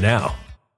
now.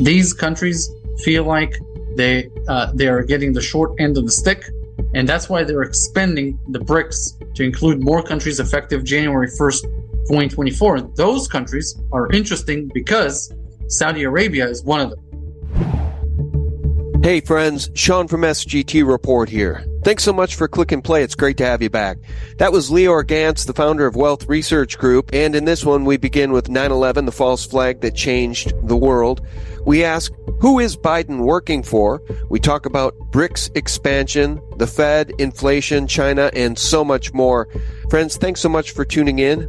These countries feel like they uh, they are getting the short end of the stick, and that's why they're expanding the BRICS to include more countries effective January 1st, 2024. Those countries are interesting because Saudi Arabia is one of them. Hey friends, Sean from SGT Report here. Thanks so much for click and play. It's great to have you back. That was Lior Gantz, the founder of Wealth Research Group, and in this one we begin with 9-11, the false flag that changed the world. We ask, who is Biden working for? We talk about BRICS expansion, the Fed, inflation, China, and so much more. Friends, thanks so much for tuning in.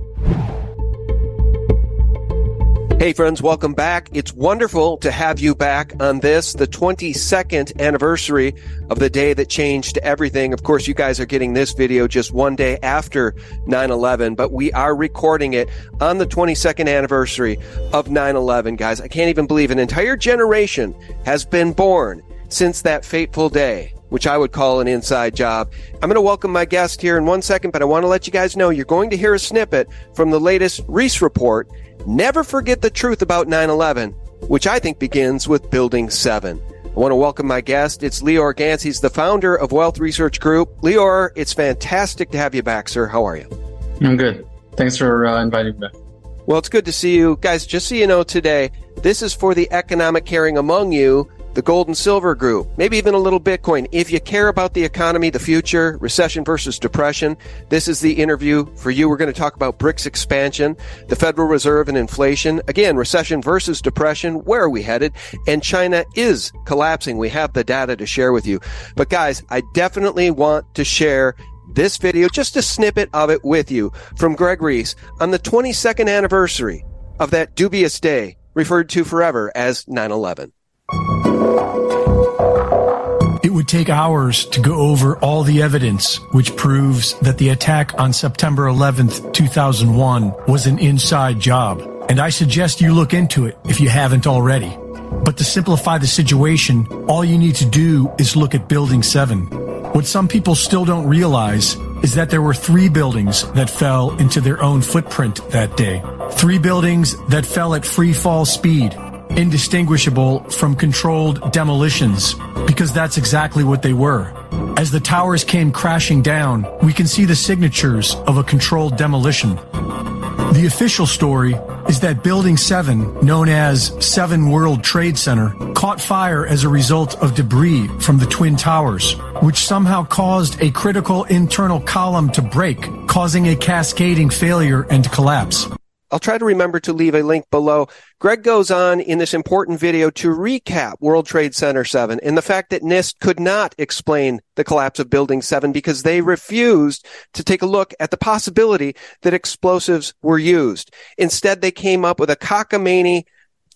Hey friends, welcome back. It's wonderful to have you back on this, the 22nd anniversary of the day that changed everything. Of course, you guys are getting this video just one day after 9-11, but we are recording it on the 22nd anniversary of 9-11, guys. I can't even believe an entire generation has been born since that fateful day which I would call an inside job. I'm going to welcome my guest here in one second, but I want to let you guys know you're going to hear a snippet from the latest Reese report Never forget the truth about 9 11, which I think begins with Building 7. I want to welcome my guest. It's Lior Gantz. He's the founder of Wealth Research Group. Lior, it's fantastic to have you back, sir. How are you? I'm good. Thanks for uh, inviting me. Well, it's good to see you. Guys, just so you know today, this is for the economic caring among you the gold and silver group, maybe even a little Bitcoin. If you care about the economy, the future, recession versus depression, this is the interview for you. We're going to talk about BRICS expansion, the Federal Reserve and inflation. Again, recession versus depression. Where are we headed? And China is collapsing. We have the data to share with you. But guys, I definitely want to share this video, just a snippet of it with you from Greg Reese on the 22nd anniversary of that dubious day referred to forever as 9-11. It would take hours to go over all the evidence which proves that the attack on September 11th, 2001 was an inside job. And I suggest you look into it if you haven't already. But to simplify the situation, all you need to do is look at Building 7. What some people still don't realize is that there were three buildings that fell into their own footprint that day. Three buildings that fell at free fall speed indistinguishable from controlled demolitions, because that's exactly what they were. As the towers came crashing down, we can see the signatures of a controlled demolition. The official story is that Building 7, known as 7 World Trade Center, caught fire as a result of debris from the Twin Towers, which somehow caused a critical internal column to break, causing a cascading failure and collapse. I'll try to remember to leave a link below. Greg goes on in this important video to recap World Trade Center 7 and the fact that NIST could not explain the collapse of Building 7 because they refused to take a look at the possibility that explosives were used. Instead, they came up with a cockamamie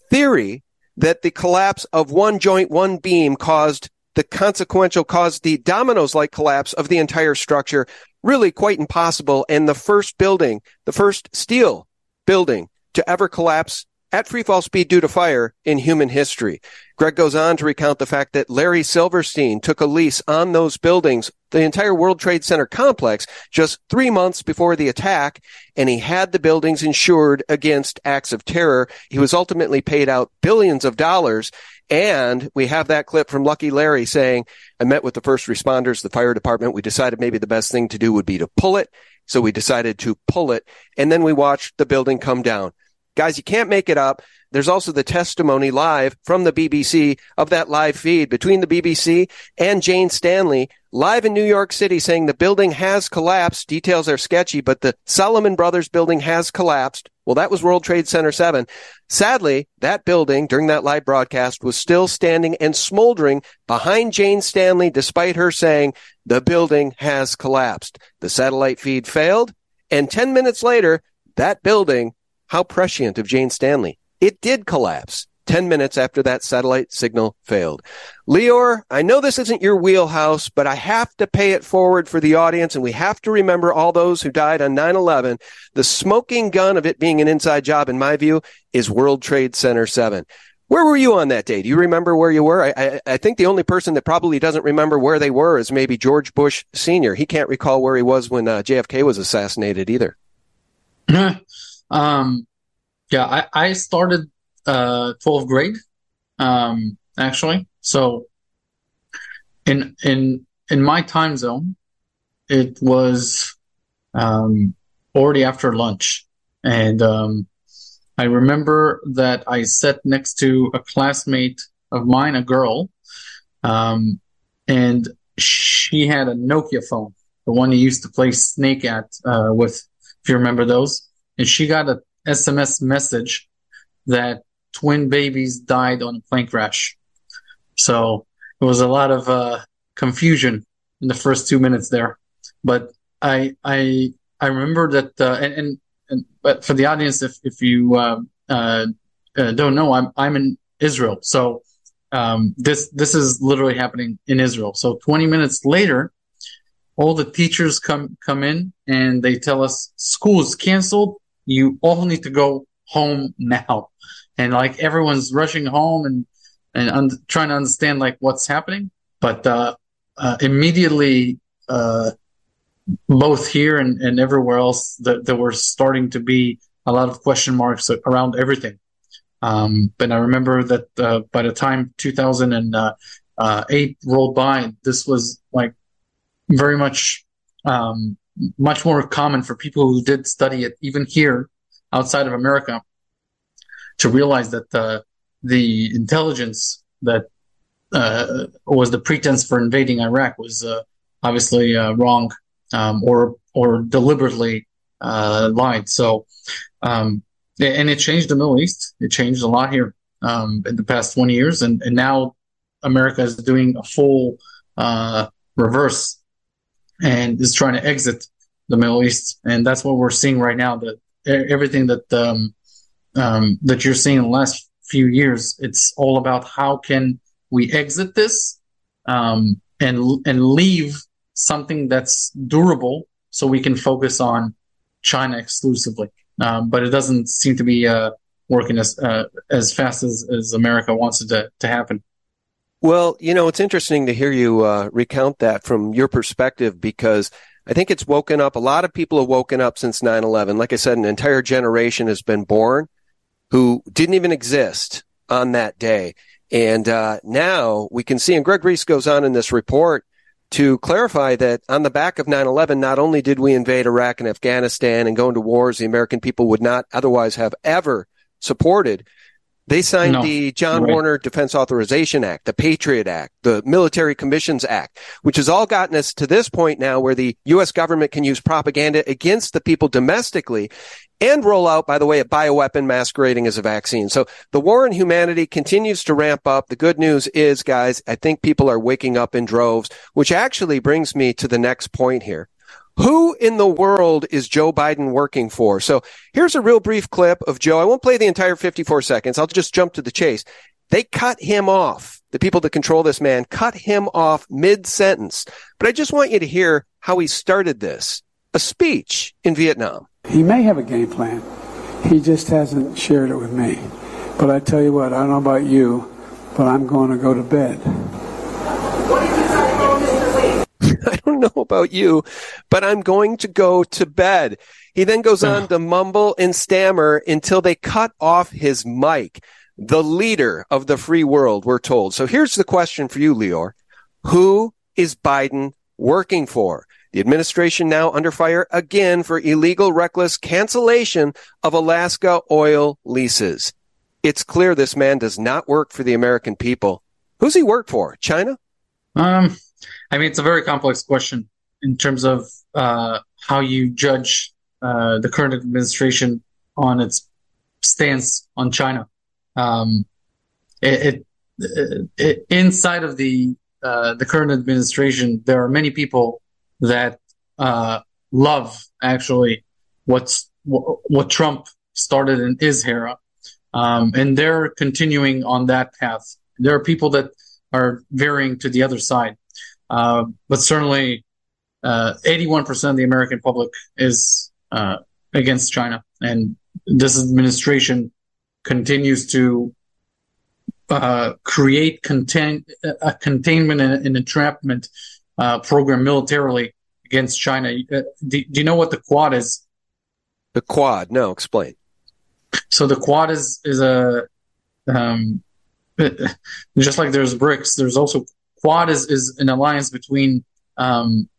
theory that the collapse of one joint, one beam caused the consequential caused the dominoes like collapse of the entire structure really quite impossible. And the first building, the first steel building to ever collapse at free fall speed due to fire in human history. Greg goes on to recount the fact that Larry Silverstein took a lease on those buildings, the entire World Trade Center complex, just three months before the attack, and he had the buildings insured against acts of terror. He was ultimately paid out billions of dollars. And we have that clip from Lucky Larry saying, I met with the first responders, the fire department. We decided maybe the best thing to do would be to pull it. So we decided to pull it and then we watched the building come down. Guys, you can't make it up. There's also the testimony live from the BBC of that live feed between the BBC and Jane Stanley live in New York City saying the building has collapsed. Details are sketchy, but the Salomon Brothers building has collapsed. Well, that was World Trade Center 7. Sadly, that building during that live broadcast was still standing and smoldering behind Jane Stanley, despite her saying the building has collapsed. The satellite feed failed. And 10 minutes later, that building, how prescient of Jane Stanley, it did collapse. 10 minutes after that satellite signal failed. Lior, I know this isn't your wheelhouse, but I have to pay it forward for the audience and we have to remember all those who died on 9-11. The smoking gun of it being an inside job, in my view, is World Trade Center 7. Where were you on that day? Do you remember where you were? I, I, I, think the only person that probably doesn't remember where they were is maybe George Bush Sr. He can't recall where he was when uh, JFK was assassinated either. um, yeah, I, I started uh, 12th grade, um, actually. So in in in my time zone, it was um, already after lunch, and um, I remember that I sat next to a classmate of mine, a girl, um, and she had a Nokia phone, the one you used to play Snake at uh, with, if you remember those. And she got a SMS message that twin babies died on a plane crash. So it was a lot of uh, confusion in the first two minutes there. But I I I remember that uh, and, and, but for the audience, if if you uh, uh, uh don't know, I'm I'm in Israel, so um, this this is literally happening in Israel. So 20 minutes later, all the teachers come come in and they tell us school's canceled. You all need to go home now and like everyone's rushing home and and un- trying to understand like what's happening. But uh, uh, immediately, uh, both here and, and everywhere else, that there were starting to be a lot of question marks around everything. Um, but I remember that uh, by the time 2008 uh, uh, rolled by, this was like very much um, much more common for people who did study it, even here outside of America to realize that the the intelligence that uh, was the pretense for invading Iraq was uh, obviously uh, wrong um, or or deliberately uh, lied. So, um, and it changed the Middle East. It changed a lot here um, in the past 20 years, and, and now America is doing a full uh, reverse and is trying to exit the Middle East, and that's what we're seeing right now. That everything that um, um, that you're seeing in the last few years. It's all about how can we exit this um, and and leave something that's durable, so we can focus on China exclusively. Um, but it doesn't seem to be uh, working as uh, as fast as, as America wants it to, to happen. Well, you know, it's interesting to hear you uh, recount that from your perspective because I think it's woken up. A lot of people have woken up since 9 11. Like I said, an entire generation has been born who didn't even exist on that day. And uh, now we can see, and Greg Reese goes on in this report to clarify that on the back of 9-11, not only did we invade Iraq and Afghanistan and go into wars the American people would not otherwise have ever supported, they signed no. the John right. Warner Defense Authorization Act, the Patriot Act, the Military Commissions Act, which has all gotten us to this point now where the U.S. government can use propaganda against the people domestically and roll out, by the way, a bioweapon masquerading as a vaccine. So the war in humanity continues to ramp up. The good news is, guys, I think people are waking up in droves, which actually brings me to the next point here. Who in the world is Joe Biden working for? So here's a real brief clip of Joe. I won't play the entire 54 seconds. I'll just jump to the chase. They cut him off. The people that control this man cut him off mid sentence. But I just want you to hear how he started this. A speech in Vietnam. He may have a game plan. He just hasn't shared it with me. But I tell you what, I don't know about you, but I'm going to go to bed. I don't know about you, but I'm going to go to bed. He then goes on to mumble and stammer until they cut off his mic. The leader of the free world, we're told. So here's the question for you, Lior. Who is Biden working for? The administration now under fire again for illegal, reckless cancellation of Alaska oil leases. It's clear this man does not work for the American people. Who's he work for? China? Um, I mean, it's a very complex question in terms of uh, how you judge uh, the current administration on its stance on China. Um, it, it, it, inside of the uh, the current administration, there are many people that uh, love actually what's what, what Trump started in his era, um, and they're continuing on that path. There are people that are veering to the other side, uh, but certainly, uh, eighty-one percent of the American public is uh, against China, and this administration continues to uh, create contain, a containment and an entrapment uh, program militarily against China. Uh, do, do, you know what the Quad is? The Quad? No, explain. So the Quad is is a um, just like there's BRICS. There's also Quad is is an alliance between um,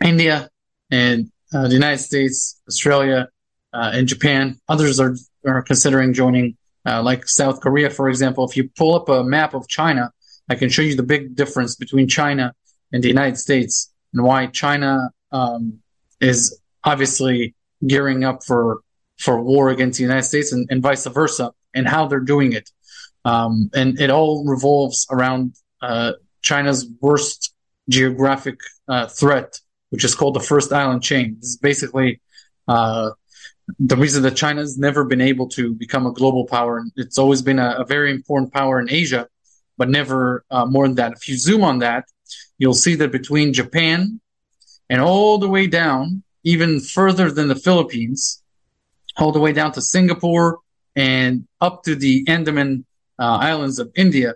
India and uh, the United States, Australia, uh, and Japan. Others are are considering joining, uh, like South Korea, for example. If you pull up a map of China, I can show you the big difference between China and the United States, and why China um, is obviously gearing up for for war against the United States, and, and vice versa, and how they're doing it. Um, and it all revolves around uh, China's worst geographic uh, threat, which is called the First Island Chain. This is basically uh, the reason that China's never been able to become a global power. It's always been a, a very important power in Asia, but never uh, more than that. If you zoom on that, you'll see that between Japan and all the way down, even further than the Philippines, all the way down to Singapore and up to the Andaman uh, Islands of India,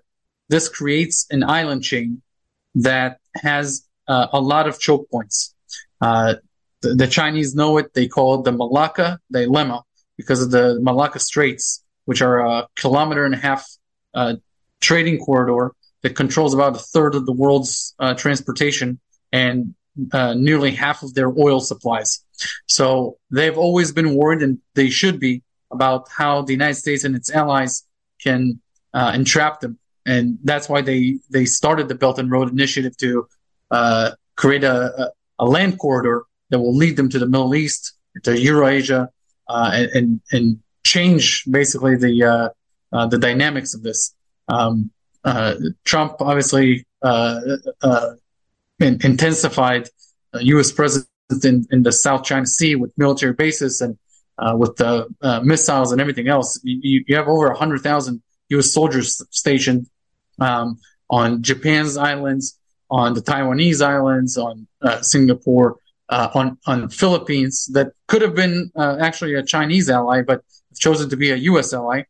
this creates an island chain that has uh, a lot of choke points. Uh, the, the, Chinese know it. They call it the Malacca dilemma because of the Malacca Straits, which are a kilometer and a half uh, trading corridor that controls about a third of the world's uh, transportation and uh, nearly half of their oil supplies. So they've always been worried, and they should be, about how the United States and its allies can uh, entrap them. And that's why they, they started the Belt and Road Initiative to uh, create a, a, land corridor that will lead them to the Middle East, to Eurasia, uh, and and change basically the uh, uh, the dynamics of this. Um, uh, Trump obviously uh, in, intensified U.S. presence in, in the South China Sea with military bases and with the missiles and everything else. You, you have over hundred thousand U.S. soldiers stationed um, on Japan's islands, on the Taiwanese islands, on Singapore uh, on on Philippines that could have been uh, actually a Chinese ally, but chosen to be a U.S. ally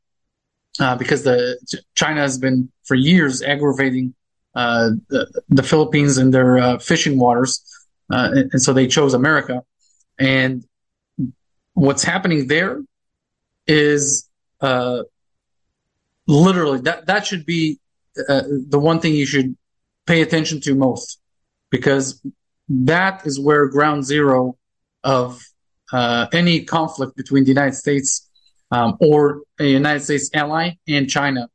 uh, because the China has been for years aggravating uh, the, the, Philippines in their uh, fishing waters, uh, and, and, so they chose America. And what's happening there is literally that that should be the one thing you should pay attention to most because that is where ground zero of uh, any conflict between the United States um, or a United States ally and China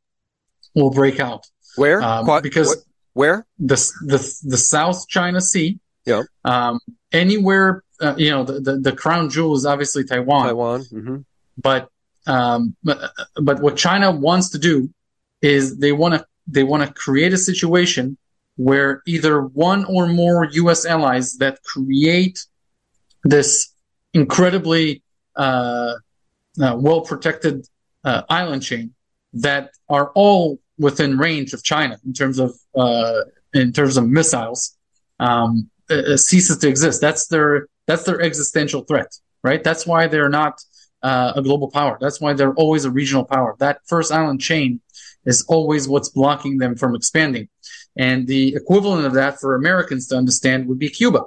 will break out. Where? Um, Quad, because what, where the the the South China Sea. Yeah. Um, anywhere, uh, you know, the, the, the crown jewel is obviously Taiwan. Taiwan. Mm-hmm. But um, but but what China wants to do is they want to they want to create a situation where either one or more U.S. allies that create this incredibly uh, uh, well protected uh, island chain that are all within range of China in terms of uh, in terms of missiles um, uh, ceases to exist. That's their that's their existential threat, right? That's why they're not uh, a global power. That's why they're always a regional power. That first island chain is always what's blocking them from expanding. And the equivalent of that for Americans to understand would be Cuba.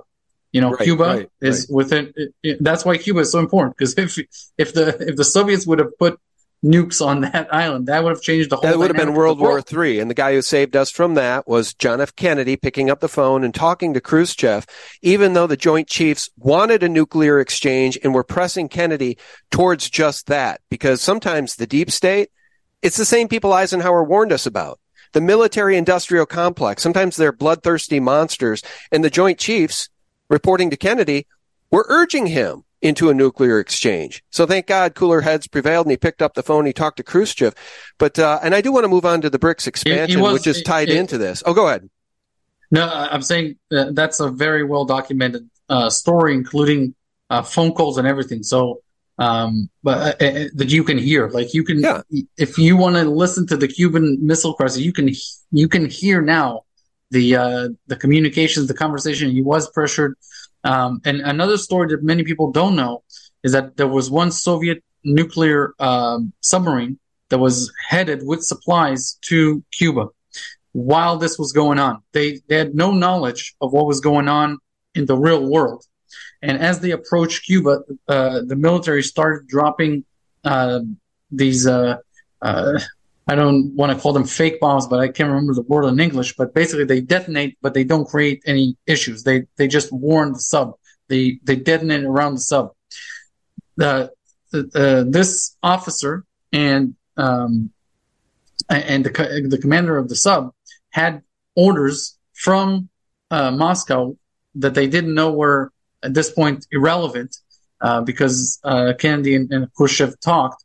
You know, right, Cuba right, is right. within. It, it, that's why Cuba is so important because if if the if the Soviets would have put nukes on that island, that would have changed the whole. That would have been World, War Three, and the guy who saved us from that was John F. Kennedy picking up the phone and talking to Khrushchev, even though the Joint Chiefs wanted a nuclear exchange and were pressing Kennedy towards just that, because sometimes the deep state, it's the same people Eisenhower warned us about the military industrial complex. Sometimes they're bloodthirsty monsters. And the Joint Chiefs, reporting to Kennedy, were urging him into a nuclear exchange. So thank God cooler heads prevailed and he picked up the phone. He talked to Khrushchev. But, uh, and I do want to move on to the BRICS expansion, was, which is tied it, into this. Oh, go ahead. No, I'm saying that's a very well documented uh, story, including uh, phone calls and everything. So, um, but uh, uh, that you can hear, like you can, yeah. if you want to listen to the Cuban Missile Crisis, you can you can hear now the uh, the communications, the conversation. He was pressured. Um, and another story that many people don't know is that there was one Soviet nuclear um, submarine that was headed with supplies to Cuba while this was going on. They, they had no knowledge of what was going on in the real world. And as they approached Cuba, uh, the military started dropping uh, these uh, uh I don't want to call them fake bombs, but I can't remember the word in English. But basically, they detonate, but they don't create any issues. They they just warn the sub. They they detonate around the sub. Uh, this officer and um, and the the commander of the sub had orders from uh, Moscow that they didn't know were at this point irrelevant uh, because uh, Kennedy and, and Khrushchev talked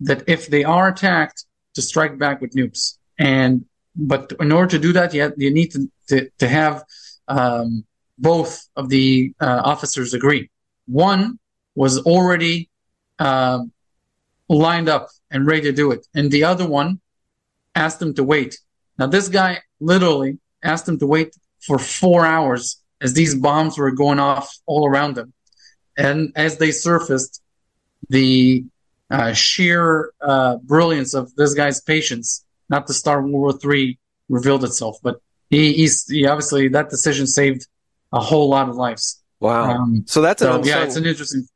that if they are attacked to strike back with nukes. And but in order to do that, you, have, you need to, to, to have um, both of the uh, officers agree. One was already uh, lined up and ready to do it, and the other one asked him to wait. Now, this guy literally asked him to wait for four hours as these bombs were going off all around them. And as they surfaced, the uh, sheer uh, brilliance of this guy's patience not to start World War Three revealed itself. But he, he's he obviously that decision saved a whole lot of lives. Wow! Um, so that's so, unsung, yeah, it's an interesting.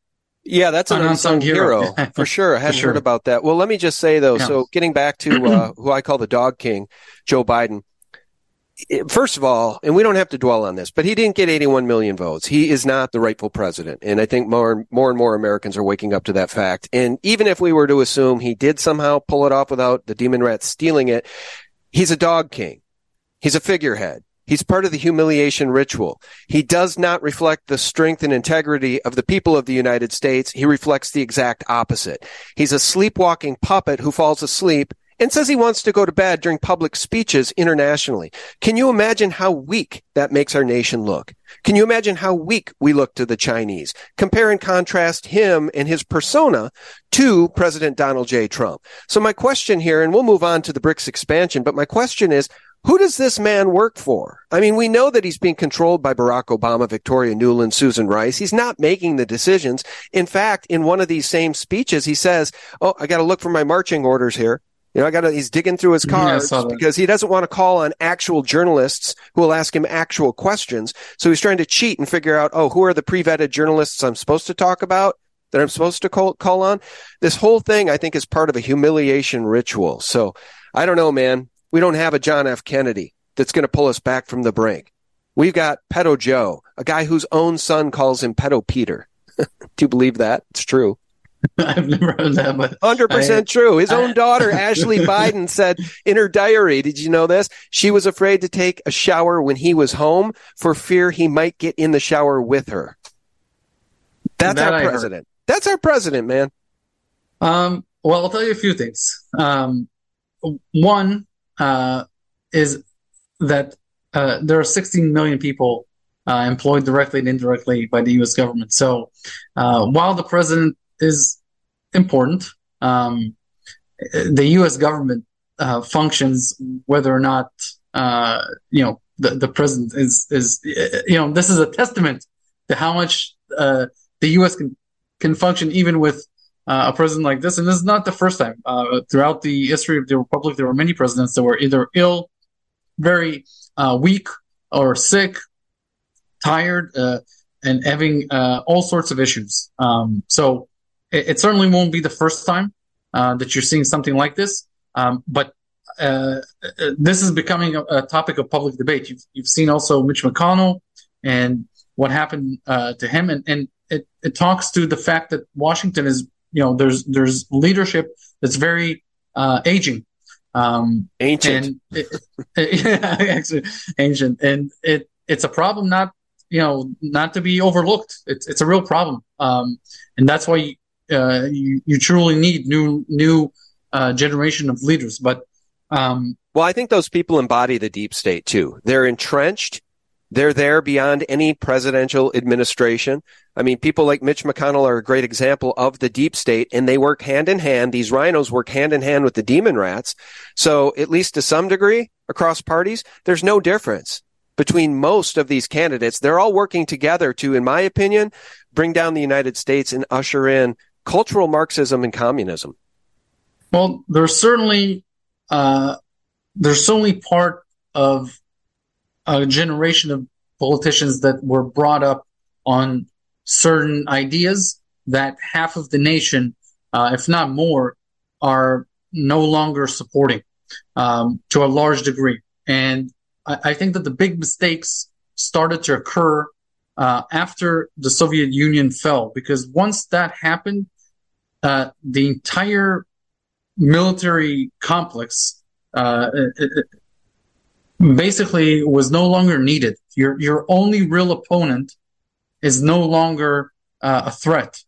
Yeah, that's an, an unsung, unsung, hero, hero for sure. I hadn't sure. heard about that. Well, let me just say though. Yeah. So getting back to uh, who I call the Dog King, Joe Biden first of all, and we don't have to dwell on this, but he didn't get 81 million votes. He is not the rightful president. And I think more, and more and more Americans are waking up to that fact. And even if we were to assume he did somehow pull it off without the demon rat stealing it, he's a dog king. He's a figurehead. He's part of the humiliation ritual. He does not reflect the strength and integrity of the people of the United States. He reflects the exact opposite. He's a sleepwalking puppet who falls asleep and says he wants to go to bed during public speeches internationally. Can you imagine how weak that makes our nation look? Can you imagine how weak we look to the Chinese? Compare and contrast him and his persona to President Donald J. Trump. So my question here, and we'll move on to the BRICS expansion, but my question is, who does this man work for? I mean, we know that he's being controlled by Barack Obama, Victoria Nuland, Susan Rice. He's not making the decisions. In fact, in one of these same speeches, he says, Oh, I got to look for my marching orders here. You know, I got he's digging through his cards yeah, because he doesn't want to call on actual journalists who will ask him actual questions. So he's trying to cheat and figure out, oh, who are the pre-vetted journalists I'm supposed to talk about that I'm supposed to call, call on? This whole thing, I think, is part of a humiliation ritual. So I don't know, man. We don't have a John F. Kennedy that's going to pull us back from the brink. We've got Pedo Joe, a guy whose own son calls him Pedo Peter. Do you believe that? It's true. I've never heard that, but hundred percent true. His own daughter, Ashley Biden, said in her diary, "Did you know this? She was afraid to take a shower when he was home for fear he might get in the shower with her." That's that our president. That's our president, man. Um. Well, I'll tell you a few things. Um, one uh, is that uh, there are 16 million people uh, employed directly and indirectly by the U.S. government. So, uh, while the president is important. Um, the U.S. government uh, functions whether or not uh, you know the, the president is is you know this is a testament to how much uh, the U.S. can can function even with uh, a president like this. And this is not the first time. Uh, throughout the history of the republic, there were many presidents that were either ill, very uh, weak, or sick, tired, and having all sorts of issues. Um, so it, it certainly won't be the first time uh, that you're seeing something like this. Um, but uh, uh, this is becoming a, a, topic of public debate. You've, you've seen also Mitch McConnell and what happened uh, to him, and, and it, it talks to the fact that Washington is, you know, there's there's leadership that's very uh, aging, um, ancient, and it, actually ancient, and it it's a problem not you know not to be overlooked. It's it's a real problem, um, and that's why uh, you you truly need new new uh, generation of leaders. But um, well, I think those people embody the deep state too. They're entrenched. They're there beyond any presidential administration. I mean, people like Mitch McConnell are a great example of the deep state, and they work hand in hand. These rhinos work hand in hand with the demon rats. So, at least to some degree, across parties, there's no difference between most of these candidates. They're all working together to, in my opinion, bring down the United States and usher in cultural Marxism and communism. Well, there's certainly uh, there's certainly part of a generation of politicians that were brought up on certain ideas that half of the nation, uh, if not more, are no longer supporting um, to a large degree. And I, I, think that the big mistakes started to occur uh, after the Soviet Union fell, because once that happened, uh, the entire military complex uh, basically was no longer needed. Your your only real opponent is no longer uh, a threat,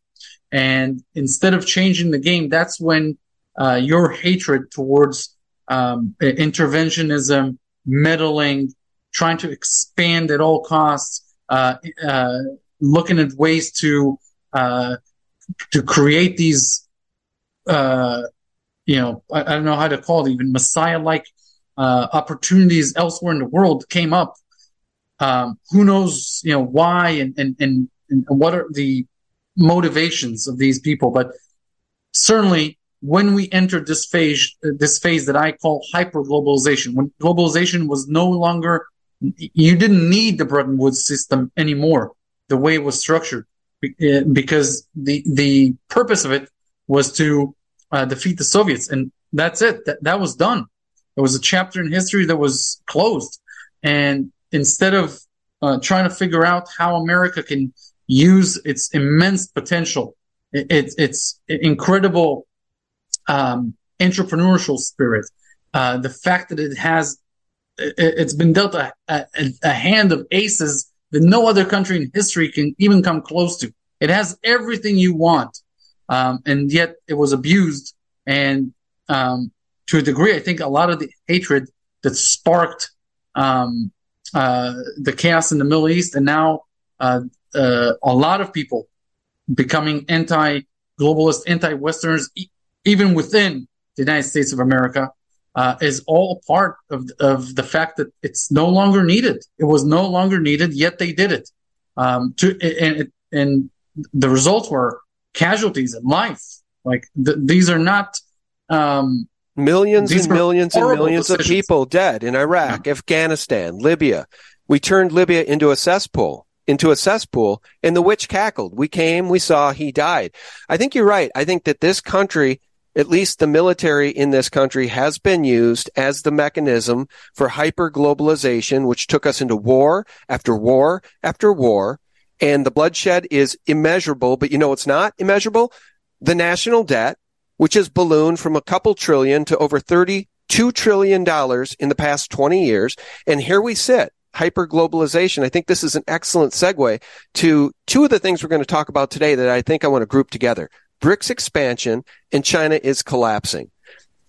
and instead of changing the game, that's when uh, your hatred towards um, interventionism, meddling, trying to expand at all costs, uh, uh, looking at ways to uh, to create these, you know, I, I, don't know how to call it, even messiah-like uh, opportunities elsewhere in the world came up. Um, who knows, you know, why and, and, and, and what are the motivations of these people? But certainly when we entered this phase, this phase that I call hyper globalization, when globalization was no longer, you didn't need the Bretton Woods system anymore, the way it was structured, because the the purpose of it was to uh, defeat the Soviets, and that's it. That that was done. It was a chapter in history that was closed. And instead of uh, trying to figure out how America can use its immense potential, its, its incredible um, entrepreneurial spirit, uh, the fact that it has, it, has been dealt a, a, a hand of aces that no other country in history can even come close to. It has everything you want, um, and yet it was abused and um, to a degree, I think a lot of the hatred that sparked um, uh, the chaos in the Middle East, and now uh, uh, a lot of people becoming anti-globalist, anti-Westerners, e- even within the United States of America, uh, is all part of of the fact that it's no longer needed. It was no longer needed, yet they did it. Um, to and and the results were casualties in life. Like th- these are not um, Millions and millions and millions decisions. of people dead in Iraq, yeah. Afghanistan, Libya. We turned Libya into a cesspool, into a cesspool, and the witch cackled. We came, we saw, he died. I think you're right. I think that this country, at least the military in this country, has been used as the mechanism for hyper globalization, which took us into war after war after war. And the bloodshed is immeasurable, but you know it's not immeasurable? The national debt, which has ballooned from a couple trillion to over $32 trillion in the past 20 years. And here we sit, hyperglobalization. I think this is an excellent segue to two of the things we're going to talk about today that I think I want to group together. BRICS expansion and China is collapsing.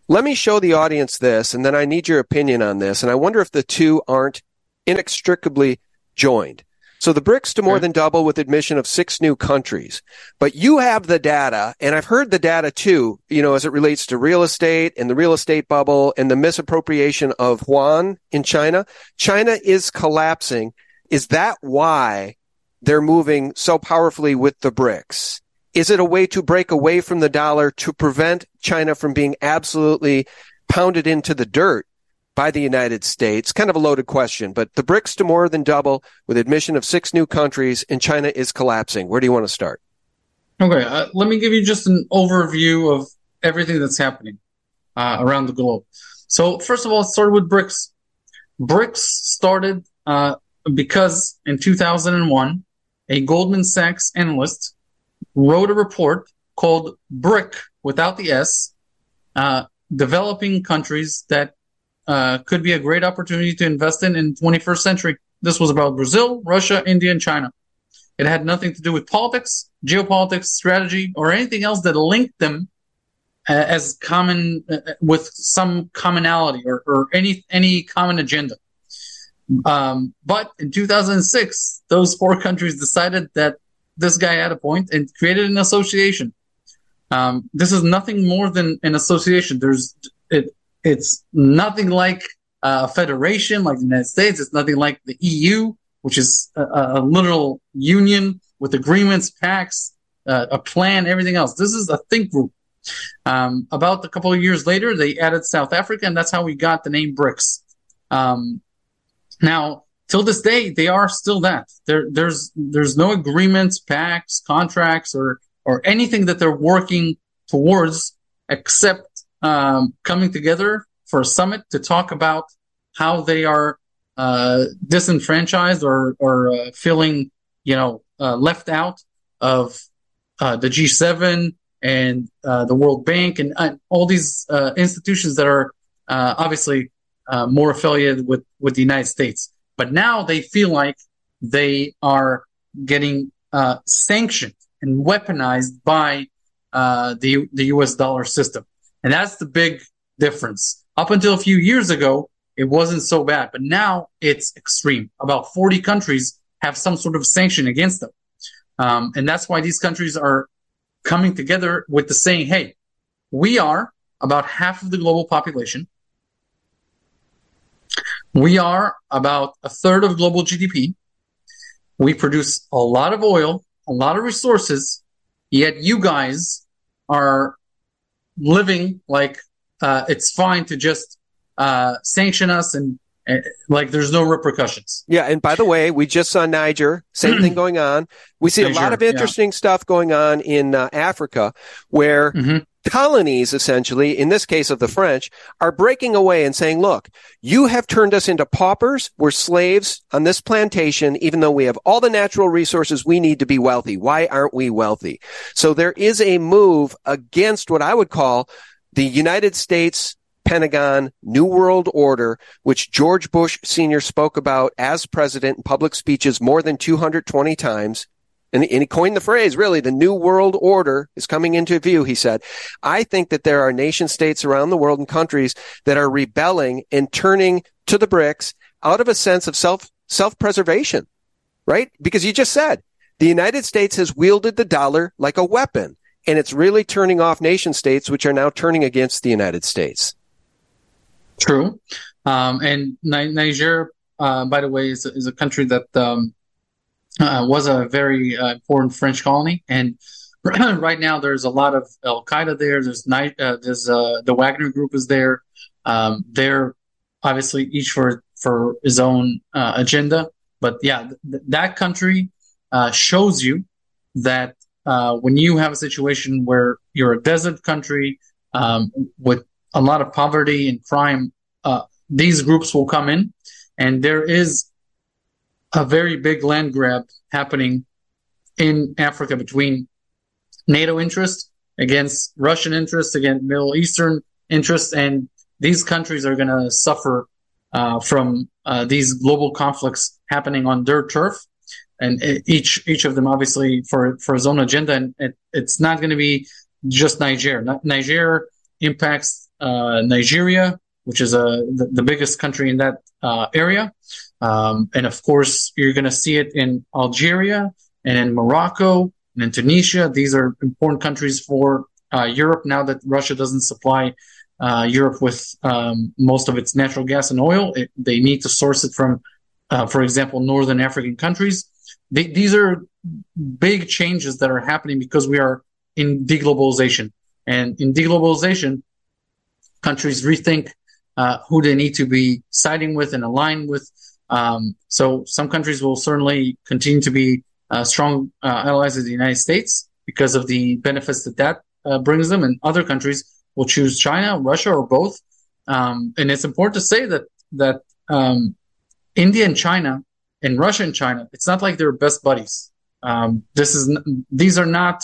Let me show the audience this, and then I need your opinion on this. And I wonder if the two aren't inextricably joined. So the BRICS to more than double with admission of six new countries. But you have the data, and I've heard the data too, you know, as it relates to real estate and the real estate bubble and the misappropriation of yuan in China. China is collapsing. Is that why they're moving so powerfully with the BRICS? Is it a way to break away from the dollar to prevent China from being absolutely pounded into the dirt by the United States? Kind of a loaded question, but the BRICS to more than double with admission of six new countries and China is collapsing. Where do you want to start? Okay, uh, let me give you just an overview of everything that's happening uh, around the globe. So, first of all, start with BRICS. BRICS started uh, because in 2001, a Goldman Sachs analyst wrote a report called BRIC without the S, uh, developing countries that uh, could be a great opportunity to invest in in 21st century. This was about Brazil, Russia, India, and China. It had nothing to do with politics, geopolitics, strategy, or anything else that linked them uh, as common uh, with some commonality or, or any any common agenda. Um, but in 2006, those four countries decided that this guy had a point and created an association. Um, this is nothing more than an association. There's it. It's nothing like a federation like the United States. It's nothing like the EU, which is a, a literal union with agreements, pacts, uh, a plan, everything else. This is a think group. Um, about a couple of years later, they added South Africa, and that's how we got the name BRICS. Um, now, till this day, they are still that. There, there's there's no agreements, pacts, contracts, or or anything that they're working towards except um, coming together for a summit to talk about how they are uh, disenfranchised or or uh, feeling you know uh, left out of uh, the G7 and uh, the World Bank and uh, all these institutions that are obviously more affiliated with with the United States. But now they feel like they are getting sanctioned and weaponized by the the U.S. dollar system, and that's the big difference. Up until a few years ago, it wasn't so bad, but now it's extreme. About 40 countries have some sort of sanction against them. Um, and that's why these countries are coming together with the saying, hey, we are about half of the global population. We are about a third of global GDP. We produce a lot of oil, a lot of resources, yet you guys are living like uh, it's fine to just uh, sanction us and like there's no repercussions. Yeah, and by the way, we just saw Niger, same thing going on. We see Niger, a lot of interesting yeah. stuff going on in uh, Africa where mm-hmm. colonies essentially, in this case of the French, are breaking away and saying, "Look, you have turned us into paupers. We're slaves on this plantation even though we have all the natural resources we need to be wealthy. Why aren't we wealthy?" So there is a move against what I would call the United States Pentagon New World Order, which George Bush Sr. spoke about as president in public speeches more than 220 times. And, he coined the phrase, really, the New World Order is coming into view, he said. I think that there are nation states around the world and countries that are rebelling and turning to the BRICS out of a sense of self, self-preservation, right? Because you just said the United States has wielded the dollar like a weapon and it's really turning off nation states, which are now turning against the United States. True. Um, and Niger, uh, by the way, is, is a country that um, uh, was a very uh, important French colony. And right now, there's a lot of Al Qaeda there. There's. Uh, there's uh, the Wagner Group is there. Um, they're obviously each for for his own uh, agenda. But yeah, th- that country shows you that when you have a situation where you're a desert country um, with a lot of poverty and crime, uh, these groups will come in, and there is a very big land grab happening in Africa between NATO interests against Russian interests, against Middle Eastern interests, and these countries are going to suffer uh, from uh, these global conflicts happening on their turf. And each each of them obviously for for his own agenda. And it, it's not going to be just niger. Niger impacts uh, nigeria which is a uh, the, the, biggest country in that uh, area. Um, and of course you're going to see it in algeria and in morocco and in tunisia. These are important countries for uh, europe now that russia doesn't supply uh, europe with um, most of its natural gas and oil. It, they need to source it from for example northern african countries. They, these are big changes that are happening because we are in deglobalization. And in deglobalization, countries rethink uh, who they need to be siding with and aligned with. Um, so some countries will certainly continue to be uh, strong uh, allies of the United States because of the benefits that that uh, brings them, and other countries will choose China, Russia, or both. Um, and it's important to say that that um, India and China in Russia and China, it's not like they're best buddies. Um, this is these are not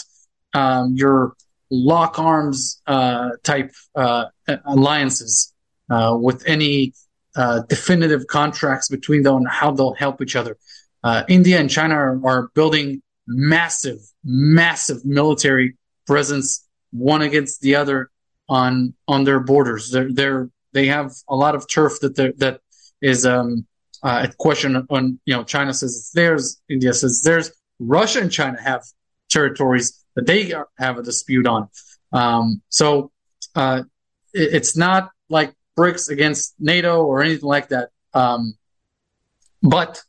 um, your lock arms uh, type uh, alliances uh, with any uh, definitive contracts between them on how they'll help each other. Uh, India and China are, are, building massive, massive military presence, one against the other on on their borders. They're, they're they have a lot of turf that that is um, uh, at question on you know China says it's theirs, India says theirs. Russia and China have territories that they have a dispute on. Um, so uh, it, it's not like BRICS against NATO or anything like that. Um, but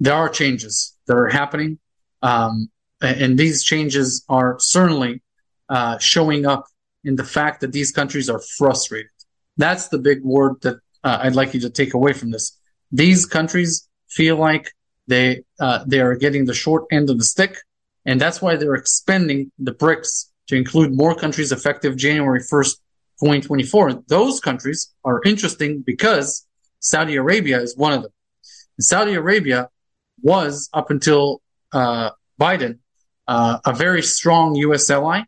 there are changes that are happening. Um, and these changes are certainly uh, showing up in the fact that these countries are frustrated. That's the big word that uh, I'd like you to take away from this. These countries feel like they uh, they are getting the short end of the stick, and that's why they're expanding the BRICS to include more countries effective January 1st, 2024. Those countries are interesting because Saudi Arabia is one of them. And Saudi Arabia was up until uh, Biden uh, a very strong U.S. ally.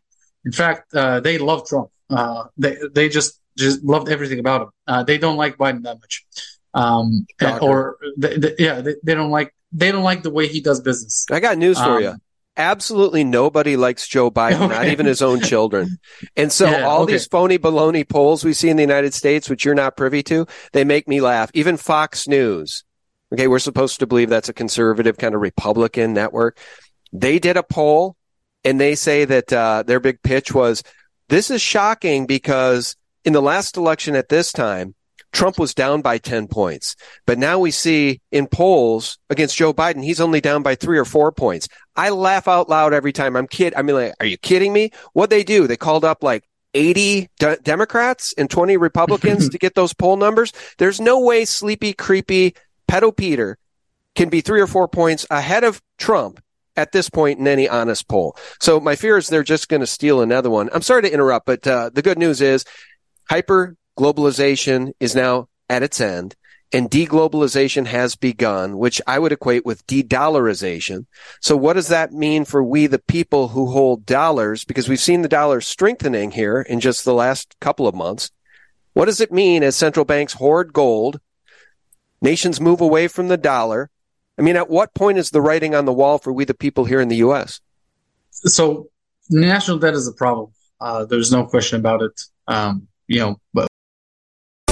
In fact, uh, they love Trump. Uh, they they just just loved everything about him. Uh, they don't like Biden that much, um, and, or they, they, yeah, they, they, don't like they don't like the way he does business. I got news for um, you absolutely nobody likes Joe Biden, okay. not even his own children. And so yeah, all okay. these phony baloney polls we see in the United States, which you're not privy to, they make me laugh. Even Fox News. Okay. We're supposed to believe that's a conservative kind of Republican network. They did a poll and they say that, uh, their big pitch was, this is shocking because in the last election at this time, Trump was down by 10 points. But now we see in polls against Joe Biden, he's only down by three or four points. I laugh out loud every time. I'm kid. I mean, like, are you kidding me? What they do? They called up like 80 de- Democrats and 20 Republicans to get those poll numbers. There's no way sleepy, creepy pedo Peter can be three or four points ahead of Trump at this point in any honest poll. So my fear is they're just going to steal another one. I'm sorry to interrupt, but uh, the good news is hyper globalization is now at its end and deglobalization has begun, which I would equate with de-dollarization. So what does that mean for we, the people who hold dollars? Because we've seen the dollar strengthening here in just the last couple of months. What does it mean as central banks hoard gold? Nations move away from the dollar. I mean, at what point is the writing on the wall for we, the people here in the U.S.? So national debt is a problem. Uh, there's no question about it. Um, you know, but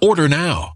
Order now.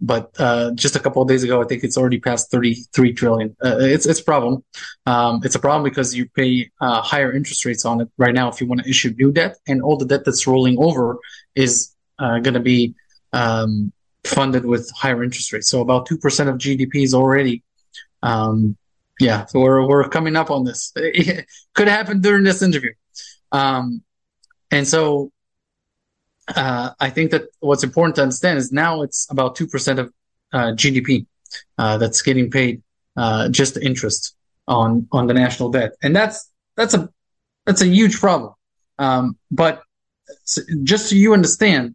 but uh, just a couple of days ago, I think it's already past 33 trillion. Uh, it's it's a problem. Um, it's a problem because you pay uh, higher interest rates on it right now if you want to issue new debt, and all the debt that's rolling over is uh, going to be um, funded with higher interest rates. So about two percent of GDP is already. Um, yeah, so we're we're coming up on this. It could happen during this interview, um, and so uh, I think that what's important to understand is now it's about 2% of uh, GDP uh, that's getting paid uh, just interest on on the national debt, and that's that's a that's a huge problem. Um, but just so you understand,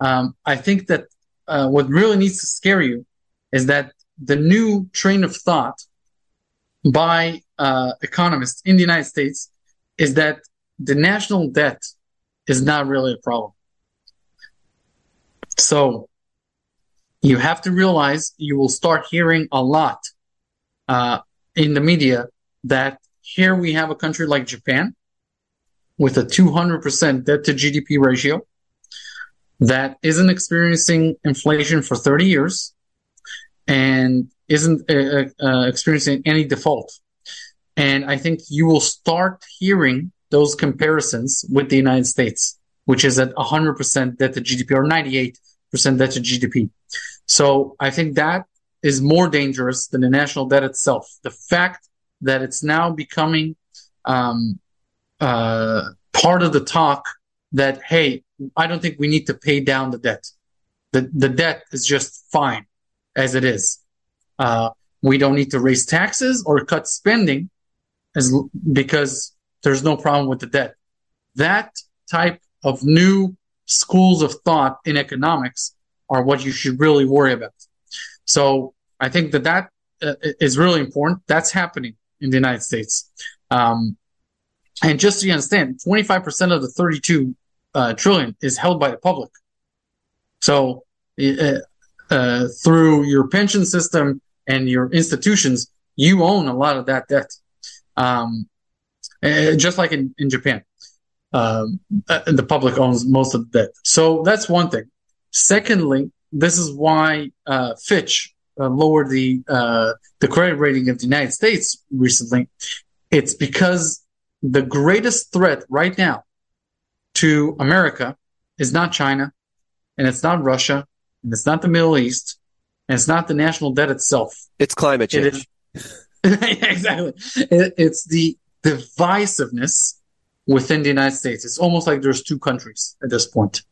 um, I think that uh, what really needs to scare you is that the new train of thought by uh, economists in the United States is that the national debt is not really a problem. So you have to realize you will start hearing a lot uh, in the media that here we have a country like Japan with a 200% debt to GDP ratio that isn't experiencing inflation for 30 years and isn't uh, uh, experiencing any default. And I think you will start hearing those comparisons with the United States, which is at 100% debt to GDP or 98 percent debt to GDP. So I think that is more dangerous than the national debt itself. The fact that it's now becoming um, uh, part of the talk that hey, I don't think we need to pay down the debt. The the debt is just fine as it is. Uh, we don't need to raise taxes or cut spending as because there's no problem with the debt. That type of new schools of thought in economics are what you should really worry about. So I think that that uh, is really important. That's happening in the United States. Um, and just so you understand, 25% of the 32 uh, trillion is held by the public. So uh, uh, through your pension system and your institutions, you own a lot of that debt. Um, uh, just like in, in Japan um, uh, the public owns most of the debt. So that's one thing. Secondly, this is why uh, Fitch uh, lowered the uh, the credit rating of the United States recently. It's because the greatest threat right now to America is not China, and it's not Russia, and it's not the Middle East, and it's not the national debt itself. It's climate change. exactly. It, it's the divisiveness within the United States. It's almost like there's two countries at this point.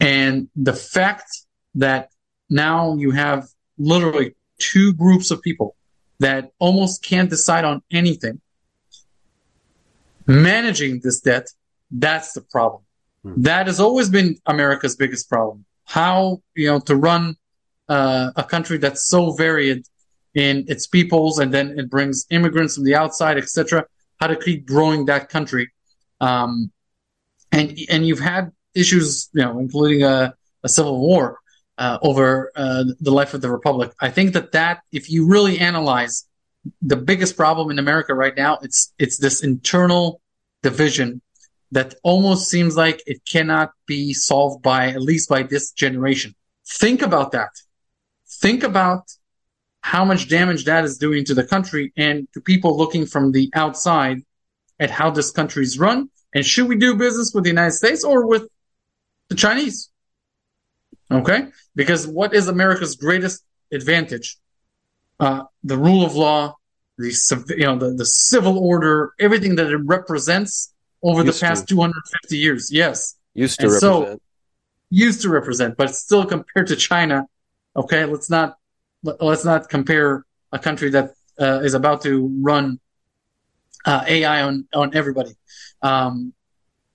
And the fact that now you have literally two groups of people that almost can't decide on anything, managing this debt, that's the problem. Hmm. That has always been America's biggest problem. How, you know, to run uh, a country that's so varied in its peoples and then it brings immigrants from the outside, etc. How to keep growing that country um, and and you've had issues, you know, including a, a civil war uh, over uh, the life of the republic. I think that that if you really analyze the biggest problem in America right now, it's it's this internal division that almost seems like it cannot be solved by at least by this generation. Think about that. Think about how much damage that is doing to the country and to people looking from the outside at how this country is run and should we do business with the United States or with the Chinese? Okay, because what is America's greatest advantage? Uh, the rule of law, the you know the, the civil order, everything that it represents over used the past to. 250 years. Yes, used to and represent. So, used to represent, but still compared to China. Okay, let's not let's not compare a country that uh, is about to run uh, AI on on everybody. Um,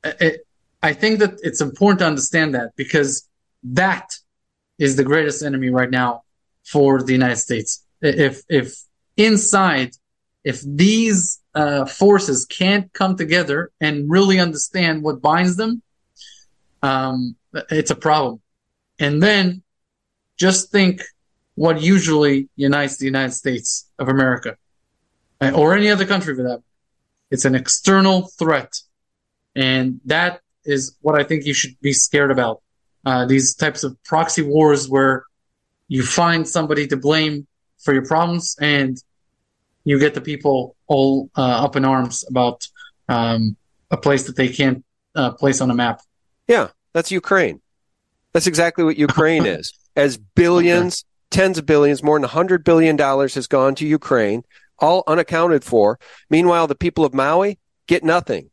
it, I think that it's important to understand that because that is the greatest enemy right now for the United States. If if inside, if these uh, forces can't come together and really understand what binds them, um, it's a problem. And then just think what usually unites the United States of America uh, or any other country for that. It's an external threat. And that is what I think you should be scared about. Uh, these types of proxy wars where you find somebody to blame for your problems and you get the people all uh, up in arms about um, a place that they can't uh, place on a map. Yeah, that's Ukraine. That's exactly what Ukraine is. As billions, tens of billions, more than $100 billion has gone to Ukraine, all unaccounted for. Meanwhile, the people of Maui get nothing.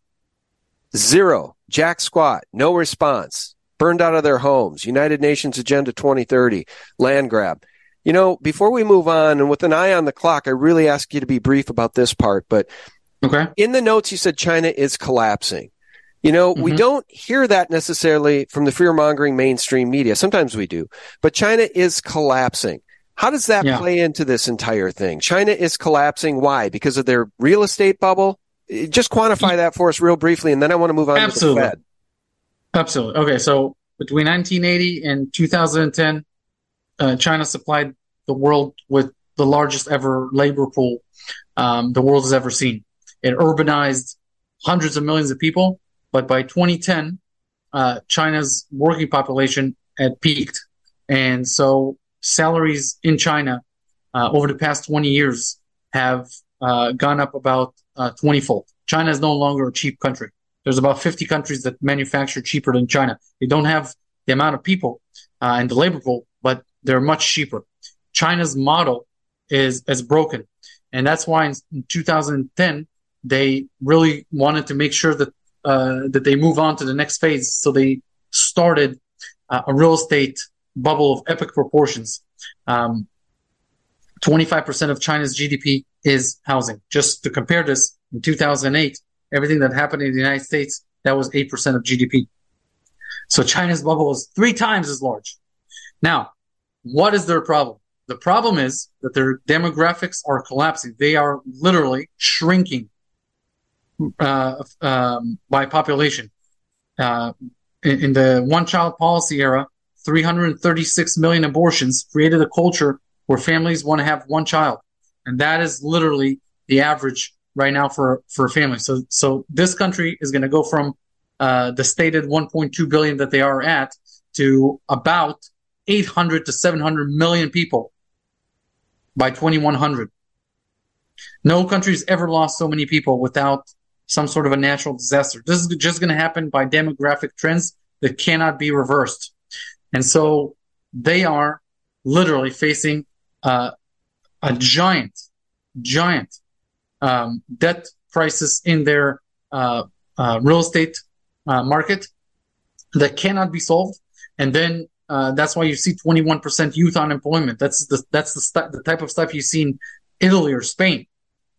Zero. Jack squat. No response. Burned out of their homes. United Nations Agenda 2030. Land grab. You know, before we move on and with an eye on the clock, I really ask you to be brief about this part, but okay. in the notes, you said China is collapsing. You know, mm-hmm. we don't hear that necessarily from the fear mongering mainstream media. Sometimes we do, but China is collapsing. How does that yeah. play into this entire thing? China is collapsing. Why? Because of their real estate bubble? Just quantify that for us real briefly, and then I want to move on Absolutely. to the Fed. Absolutely. Okay, so between 1980 and 2010, uh, China supplied the world with the largest ever labor pool um, the world has ever seen. It urbanized hundreds of millions of people, but by 2010, uh, China's working population had peaked, and so salaries in China uh, over the past 20 years have uh, gone up about uh, 20 fold. China is no longer a cheap country. There's about 50 countries that manufacture cheaper than China. They don't have the amount of people uh, and the labor pool, but they're much cheaper. China's model is is broken, and that's why in, in 2010 they really wanted to make sure that uh, that they move on to the next phase. So they started uh, a real estate bubble of epic proportions. Um, 25% of China's GDP is housing. Just to compare this, in 2008, everything that happened in the United States, that was 8% of GDP. So China's bubble was three times as large. Now, what is their problem? The problem is that their demographics are collapsing. They are literally shrinking uh, um, by population. Uh, in, in the one child policy era, 336 million abortions created a culture where families want to have one child. And that is literally the average right now for, for a family. So, so this country is going to go from, uh, the stated 1.2 billion that they are at to about 800 to 700 million people by 2100. No country's ever lost so many people without some sort of a natural disaster. This is just going to happen by demographic trends that cannot be reversed. And so they are literally facing uh, a giant, giant um, debt crisis in their uh, uh, real estate uh, market that cannot be solved. And then uh, that's why you see 21% youth unemployment. That's the that's the, st- the type of stuff you see in Italy or Spain.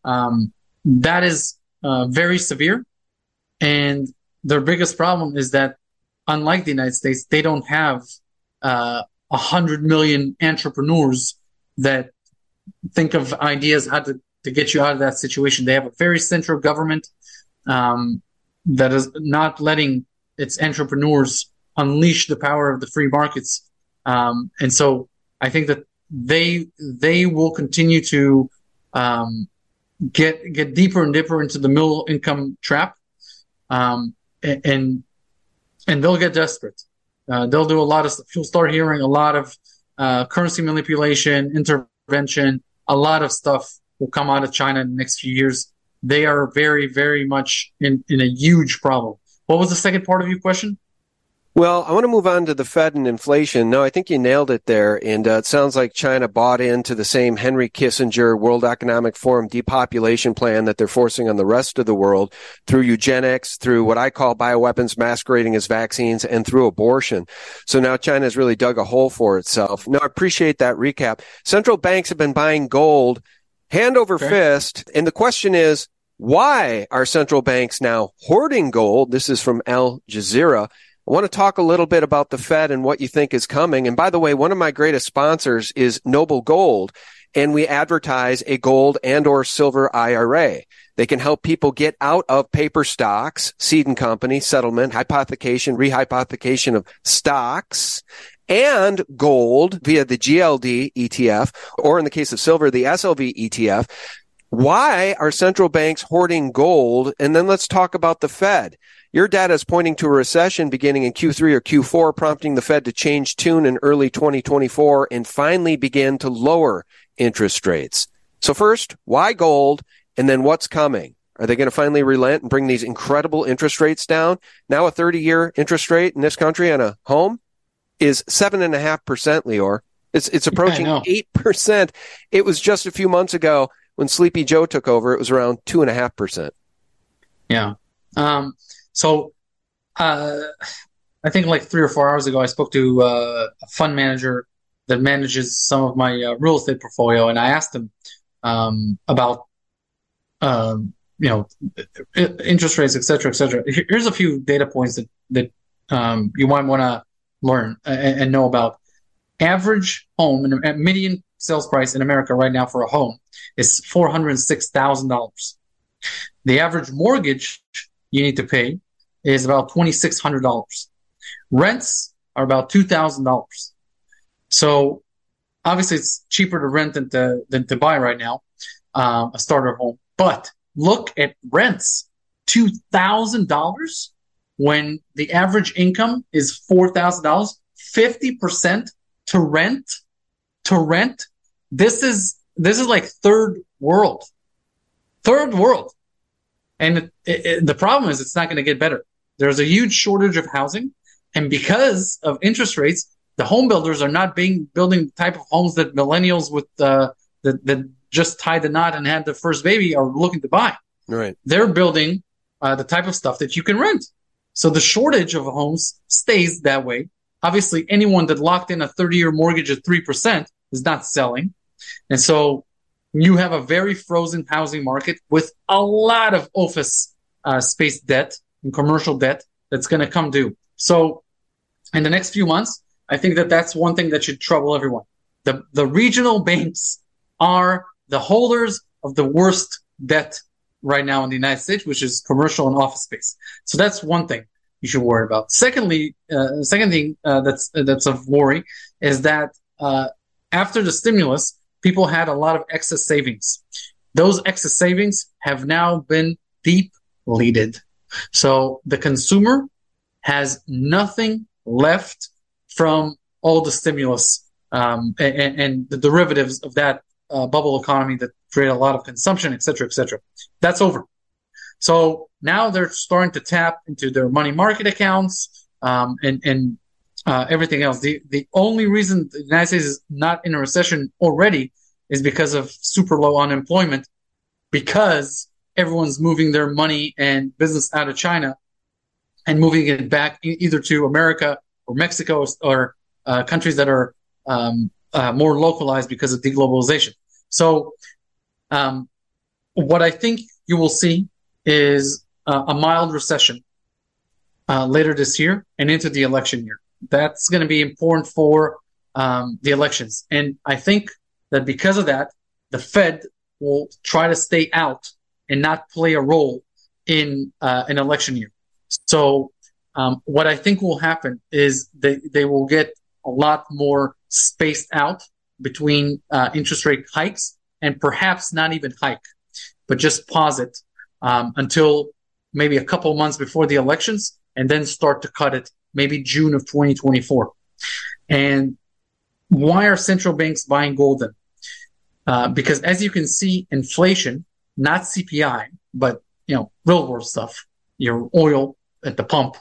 Um, that is uh, very severe, and their biggest problem is that unlike the United States, they don't have uh, a uh, hundred million entrepreneurs that think of ideas how to, to get you out of that situation. They have a very central government um, that is not letting its entrepreneurs unleash the power of the free markets. Um, and so I think that they they will continue to um, get get deeper and deeper into the middle income trap, um, and and they'll get desperate. Uh, they'll do a lot of. You'll start hearing a lot of uh, currency manipulation, intervention. A lot of stuff will come out of China in the next few years they are very, very much in, in a huge problem. What was the second part of your question? Well, I want to move on to the Fed and inflation. No, I think you nailed it there. And uh, it sounds like China bought into the same Henry Kissinger World Economic Forum depopulation plan that they're forcing on the rest of the world through eugenics, through what I call bioweapons masquerading as vaccines, and through abortion. So now China has really dug a hole for itself. Now, I appreciate that recap. Central banks have been buying gold hand over okay. fist. And the question is, why are central banks now hoarding gold? This is from Al Jazeera. I want to talk a little bit about the Fed and what you think is coming. And by the way, one of my greatest sponsors is Noble Gold, and we advertise a gold and or silver IRA. They can help people get out of paper stocks, Cede and Company, settlement, hypothecation, rehypothecation of stocks, and gold via the GLD ETF, or in the case of silver, the SLV ETF. Why are central banks hoarding gold? And then let's talk about the Fed. Your data is pointing to a recession beginning in Q3 or Q4, prompting the Fed to change tune in early 2024 and finally begin to lower interest rates. So first, why gold? And then what's coming? Are they going to finally relent and bring these incredible interest rates down? Now a 30 year interest rate in this country on a home is seven and a half percent, Lior. It's, it's approaching eight percent. It was just a few months ago when Sleepy Joe took over. It was around two and a half percent. Yeah. Um, so, uh, I think like three or four hours ago, I spoke to uh, a fund manager that manages some of my uh, real estate portfolio, and I asked him um, about, um, you know, interest rates, et cetera, et cetera. Here's a few data points that that um, you might want to learn and, and, know about. Average home and median sales price in America right now for a home is four hundred six thousand dollars. The average mortgage you need to pay is about $2,600. Rents are about $2,000. So obviously it's cheaper to rent than to, than to buy right now, um, a starter home. But look at rents, $2,000 when the average income is $4,000, 50% to rent, to rent. This is, this is like third world, third world. And it, it, the problem is it's not going to get better. There's a huge shortage of housing. And because of interest rates, the home builders are not being building the type of homes that millennials with uh, that, that just tied the knot and had the first baby are looking to buy. Right. They're building uh, the type of stuff that you can rent. So the shortage of homes stays that way. Obviously, anyone that locked in a 30 year mortgage at 3% is not selling. And so you have a very frozen housing market with a lot of office uh, space debt and commercial debt that's going to come due. So, in the next few months, I think that that's one thing that should trouble everyone. The the regional banks are the holders of the worst debt right now in the United States, which is commercial and office space. So that's one thing you should worry about. Secondly, uh, second thing uh, that's that's of worry is that uh, after the stimulus, people had a lot of excess savings. Those excess savings have now been depleted. So the consumer has nothing left from all the stimulus um, and, and, the derivatives of that uh, bubble economy that create a lot of consumption, et cetera, et cetera. That's over. So now they're starting to tap into their money market accounts um, and, and uh, everything else. The the only reason the United States is not in a recession already is because of super low unemployment, because everyone's moving their money and business out of China and moving it back either to America or Mexico or uh, countries that are um, uh, more localized because of deglobalization. So, um, what I think you will see is uh, a mild recession uh, later this year and into the election year that's going to be important for um, the elections. And I think that because of that, the Fed will try to stay out and not play a role in uh, an election year. So um, what I think will happen is they, they will get a lot more spaced out between uh, interest rate hikes and perhaps not even hike, but just pause it um, until maybe a couple months before the elections and then start to cut it maybe June of 2024. And why are central banks buying gold then? Uh, because as you can see, inflation, not CPI, but you know, real world stuff, your oil at the pump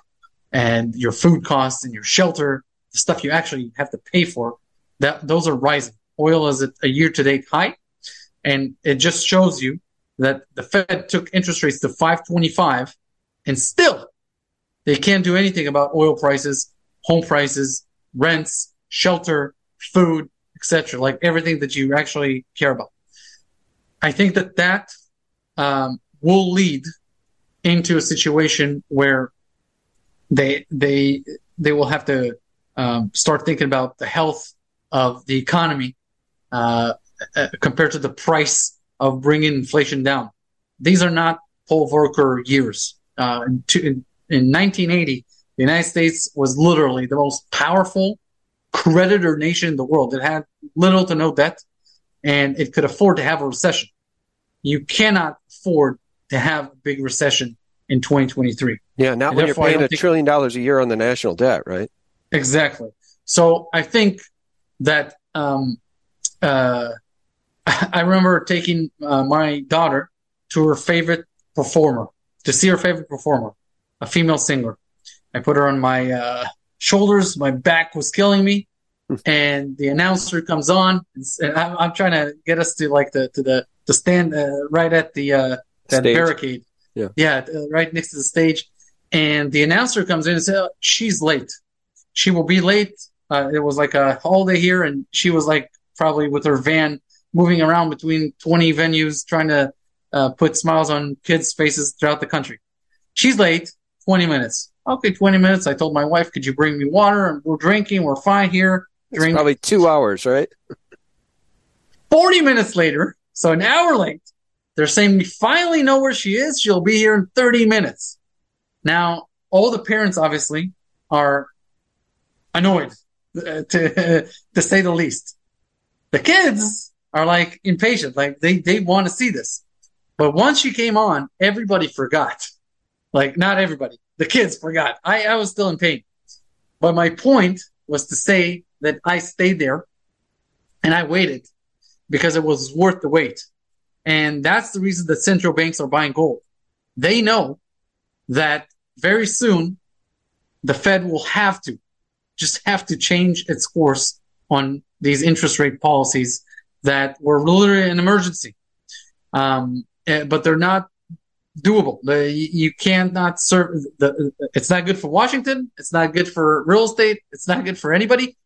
and your food costs and your shelter, the stuff you actually have to pay for, that those are rising. Oil is at a year to date high. And it just shows you that the Fed took interest rates to 525 and still they can't do anything about oil prices, home prices, rents, shelter, food, etc. Like everything that you actually care about. I think that that um, will lead into a situation where they they they will have to um, start thinking about the health of the economy uh, uh, compared to the price of bringing inflation down. These are not Paul Volcker years. Uh, in, in, in 1980, the United States was literally the most powerful creditor nation in the world. It had little to no debt, and it could afford to have a recession. You cannot afford to have a big recession in 2023. Yeah, not And when you're paying a trillion dollars a year on the national debt, right? Exactly. So I think that um, uh, I remember taking uh, my daughter to her favorite performer to see her favorite performer, a female singer. I put her on my uh, shoulders. My back was killing me, and the announcer comes on. And I'm, I'm trying to get us to like the to the to stand uh, right at the uh, that Stage. barricade. Yeah. yeah, uh, right next to the stage. And the announcer comes in and says, "Oh, "She's late. She will be late." Uh, it was like a holiday here, and she was like probably with her van moving around between 20 venues, trying to uh, put smiles on kids' faces throughout the country. She's late, 20 minutes. Okay, 20 minutes. I told my wife, "Could you bring me water?" And we're drinking. We're fine here. It's Drink. probably two hours, right? 40 minutes later, so an hour late, they're saying we finally know where she is. She'll be here in 30 minutes. Now, all the parents obviously are annoyed, uh, to to say the least. The kids are like impatient, like they they want to see this. But once she came on, everybody forgot. Like not everybody, the kids forgot. I I was still in pain. But my point was to say that I stayed there and I waited because it was worth the wait. And that's the reason that central banks are buying gold. They know that very soon the Fed will have to just have to change its course on these interest rate policies that were literally an emergency. Um, eh, but they're not doable. The, you cannot serve the, it's not good for Washington. It's not good for real estate. It's not good for anybody.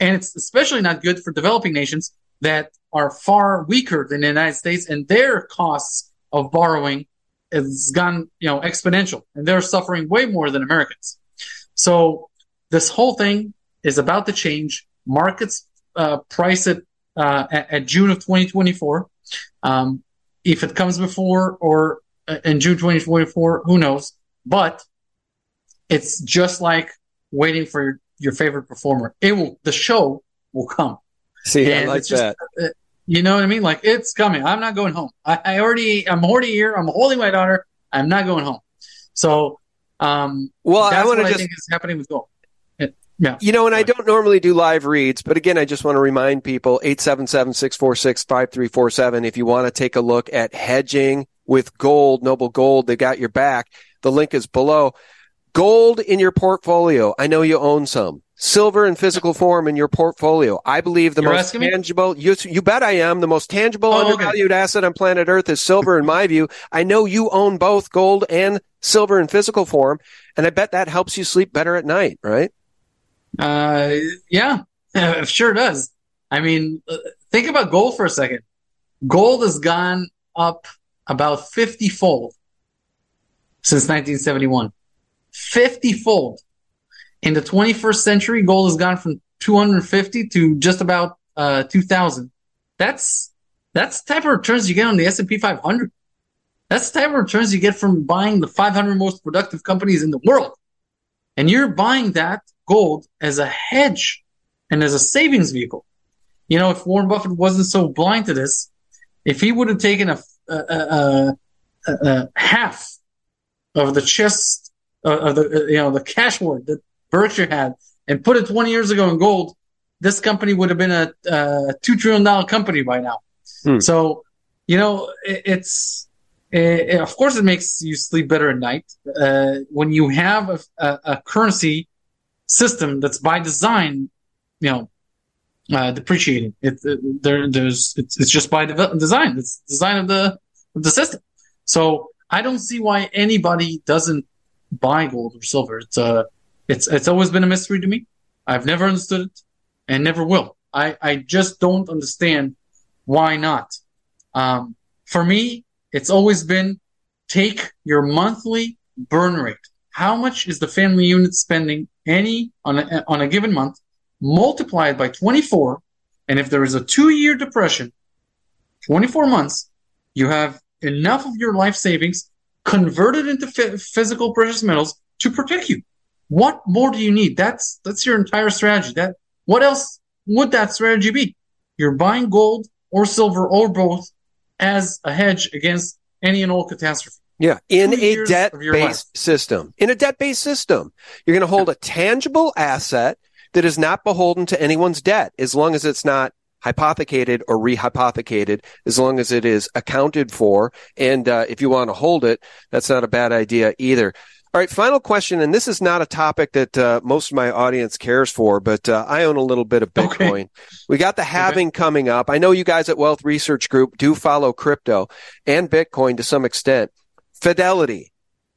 And it's especially not good for developing nations that are far weaker than the United States and their costs of borrowing has gone, you know, exponential and they're suffering way more than Americans. So this whole thing is about to change. Markets uh, price it uh, at, at June of 2024. Um, if it comes before or in June 2024, who knows? But it's just like waiting for your, your favorite performer. It will, the show will come. See, I like just- that. uh, You know what I mean? Like it's coming. I'm not going home. I, I already, I'm already here. I'm holding my daughter. I'm not going home. So, um, Well, I that's wanna what just- I think is happening with gold. Yeah. You know, and I don't normally do live reads, but again, I just want to remind people 877-646-5347 if you want to take a look at hedging with gold, Noble Gold, they got your back. The link is below. Gold in your portfolio. I know you own some. Silver in physical form in your portfolio. I believe the You're most tangible, you, you bet I am, the most tangible Oh, okay. undervalued asset on planet Earth is silver in my view. I know you own both gold and silver in physical form, and I bet that helps you sleep better at night, right? Uh, yeah, it sure does. I mean, uh, think about gold for a second. Gold has gone up about 50 fold since 1971. 50 fold. In the 21st century, gold has gone from 250 to just about uh, 2000. That's that's the type of returns you get on the S&P 500. That's the type of returns you get from buying the 500 most productive companies in the world. And you're buying that gold as a hedge and as a savings vehicle. You know, if Warren Buffett wasn't so blind to this, if he would have taken a, a, a, a, a half of the chest uh, of the uh, you know the cash hoard that Berkshire had and put it 20 years ago in gold, this company would have been a, a two trillion dollar company by now. Hmm. So, you know, it, it's uh, of course, it makes you sleep better at night uh, when you have a, a, a, currency system that's by design, you know, uh, depreciating. It, it there, there's it's, it's just by de- design. It's design of the of the system. So I don't see why anybody doesn't buy gold or silver. It's uh, it's it's always been a mystery to me. I've never understood it, and never will. I I just don't understand why not. Um, for me, it's always been take your monthly burn rate. How much is the family unit spending any on a, on a given month? Multiply it by 24. And if there is a two year depression, 24 months, you have enough of your life savings converted into f- physical precious metals to protect you. What more do you need? That's, that's your entire strategy. That, what else would that strategy be? You're buying gold or silver or both as a hedge against any and all catastrophe. Yeah, in a debt based system. In a debt based system, you're going to hold a tangible asset that is not beholden to anyone's debt as long as it's not hypothecated or rehypothecated, as long as it is accounted for. And uh, if you want to hold it, that's not a bad idea either. All right, final question, and this is not a topic that uh, most of my audience cares for, but uh, I own a little bit of Bitcoin. Okay. We got the halving okay. coming up. I know you guys at Wealth Research Group do follow crypto and Bitcoin to some extent. Fidelity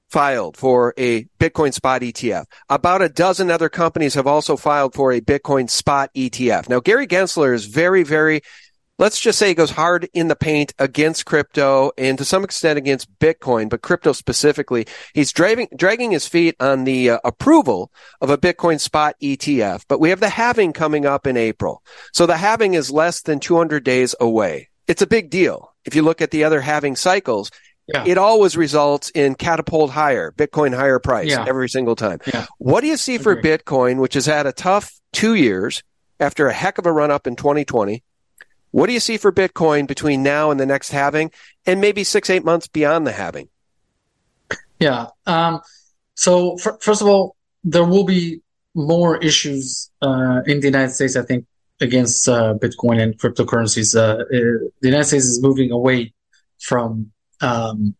filed for a Bitcoin spot ETF. About a dozen other companies have also filed for a Bitcoin spot ETF. Now, Gary Gensler is very, very let's just say he goes hard in the paint against crypto and to some extent against Bitcoin, but crypto specifically. He's driving, dragging his feet on the uh, approval of a Bitcoin spot ETF, but we have the halving coming up in April. So the halving is less than 200 days away. It's a big deal. If you look at the other halving cycles, yeah. it always results in catapult higher, Bitcoin higher price yeah. every single time. Yeah. What do you see for Bitcoin, which has had a tough two years after a heck of a run up in 2020? What do you see for Bitcoin between now and the next halving, and maybe six, eight months beyond the halving? Yeah. Um, so, for, first of all, there will be more issues uh, in the United States, I think, against uh, Bitcoin and cryptocurrencies. Uh, uh the United States is moving away from um,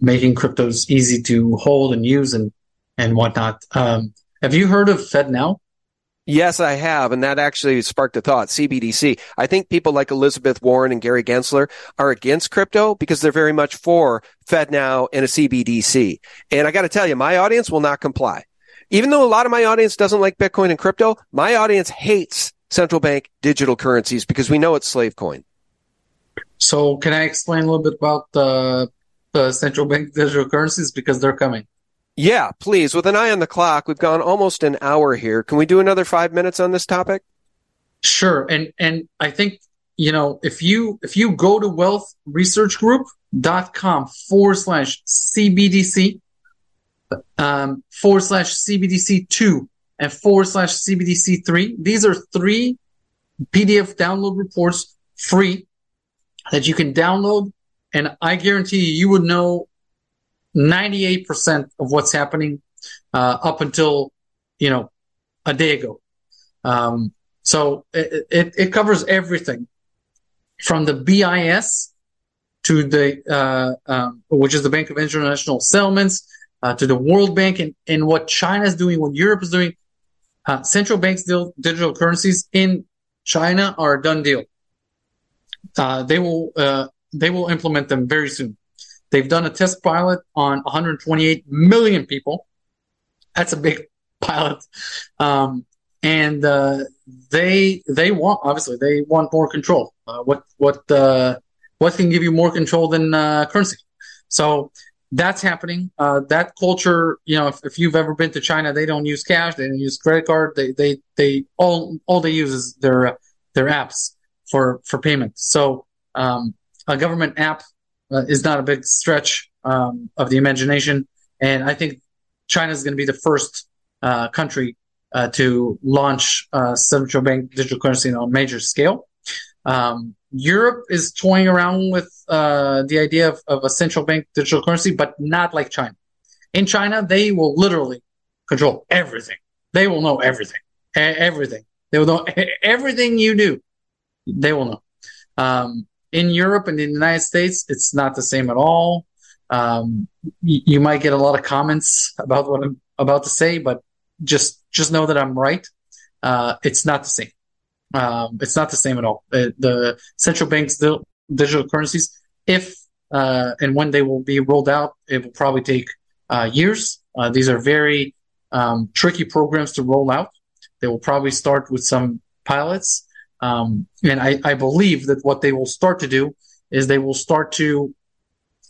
making cryptos easy to hold and use and and whatnot. Um, have you heard of FedNow? Yes, I have. And that actually sparked a thought. CBDC. I think people like Elizabeth Warren and Gary Gensler are against crypto because they're very much for FedNow and a CBDC. And I got to tell you, my audience will not comply. Even though a lot of my audience doesn't like Bitcoin and crypto, my audience hates central bank digital currencies because we know it's slave coin. So can I explain a little bit about the, the central bank digital currencies because they're coming? Yeah, please. With an eye on the clock, we've gone almost an hour here. Can we do another five minutes on this topic? Sure. And and I think you know if you if you go to wealthresearchgroup.com forward slash CBDC um, forward slash CBDC two and forward slash CBDC three, these are three PDF download reports free that you can download, and I guarantee you, you would know 98% of what's happening uh, up until, you know, a day ago. Um, so it, it, it, covers everything from the BIS to the, uh, um, which is the Bank of International Settlements, uh, to the World Bank and, and what China is doing, what Europe is doing. Uh, central banks deal, digital currencies in China are a done deal. Uh, they will, uh, they will implement them very soon. They've done a test pilot on 128 million people. That's a big pilot. Um, and uh, they they want obviously they want more control. Uh, what what uh, what can give you more control than uh, currency? So that's happening. Uh, that culture, you know, if, if, you've ever been to China, they don't use cash. They don't use credit card. They they they all all they use is their their apps for for payment. So um, a government app uh, is not a big stretch um, of the imagination. And I think China is going to be the first uh, country uh, to launch uh, central bank digital currency on a major scale. Um, Europe is toying around with uh, the idea of, of, a central bank digital currency, but not like China. In China, they will literally control everything. They will know everything, everything. They will know everything you do. They will know. Um, in Europe and in the United States, it's not the same at all. Um, y- you might get a lot of comments about what I'm about to say, but just just know that I'm right. Uh, it's not the same. Um, it's not the same at all. Uh, the central bank's di- digital currencies, if uh, and when they will be rolled out, it will probably take uh, years. Uh, these are very um, tricky programs to roll out. They will probably start with some pilots. Um, and I, I believe that what they will start to do is they will start to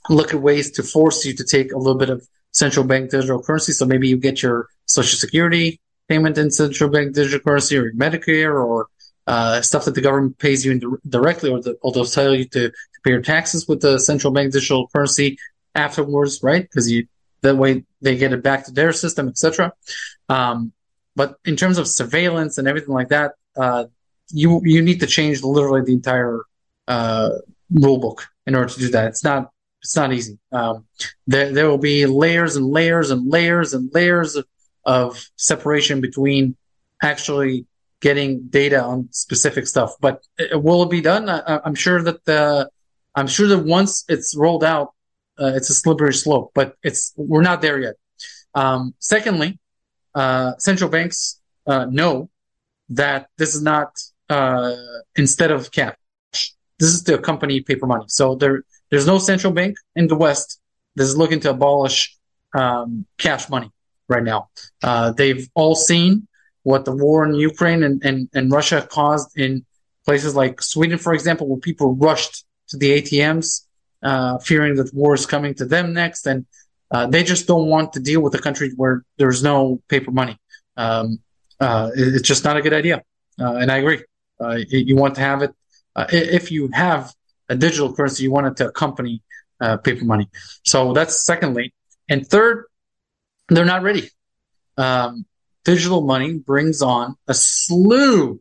look at ways to force you to take a little bit of central bank digital currency. So maybe you get your social security payment in central bank digital currency or Medicare or uh, stuff that the government pays you in directly or, the, or they'll tell you to, to pay your taxes with the central bank digital currency afterwards, right? Because you that way they get it back to their system, etc. Um, but in terms of surveillance and everything like that, uh, you you need to change literally the entire uh, rule book in order to do that. It's not it's not easy. Um, there there will be layers and layers and layers and layers of, of separation between actually getting data on specific stuff. But it, will it be done? I, am sure that the I'm sure that once it's rolled out, uh, it's a slippery slope. But it's we're not there yet. Um, secondly, uh, central banks uh, know that this is not uh, instead of cash. This is to accompany paper money. So there, there's no central bank in the West that is looking to abolish um, cash money right now. Uh, they've all seen what the war in Ukraine and, and, and Russia caused in places like Sweden, for example, where people rushed to the ATMs, uh, fearing that war is coming to them next. And uh, they just don't want to deal with a country where there's no paper money. Um, uh, it's just not a good idea. Uh, and I agree. Uh, you want to have it. Uh, if you have a digital currency, you want it to accompany paper money. So that's secondly. And third, they're not ready. Um, digital money brings on a slew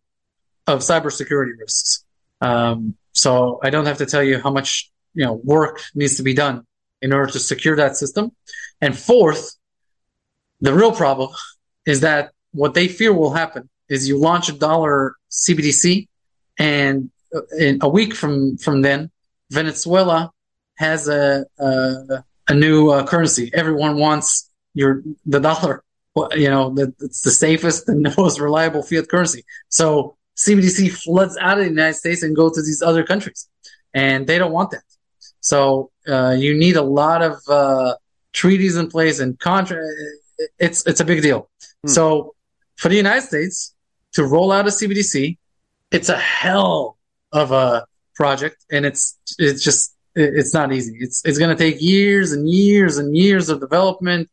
of cybersecurity risks. Um, so I don't have to tell you how much you know work needs to be done in order to secure that system. And fourth, the real problem is that what they fear will happen is you launch a dollar CBDC, and in a week from from then, Venezuela has a a, a new uh, currency. Everyone wants your the dollar. You know, that it's the safest and the most reliable fiat currency. So CBDC floods out of the United States and go to these other countries, and they don't want that. So uh, you need a lot of uh, treaties in place and contract. It's it's a big deal. Hmm. So for the United States to roll out a CBDC, it's a hell of a project, and it's it's just it's not easy. It's it's going to take years and years and years of development,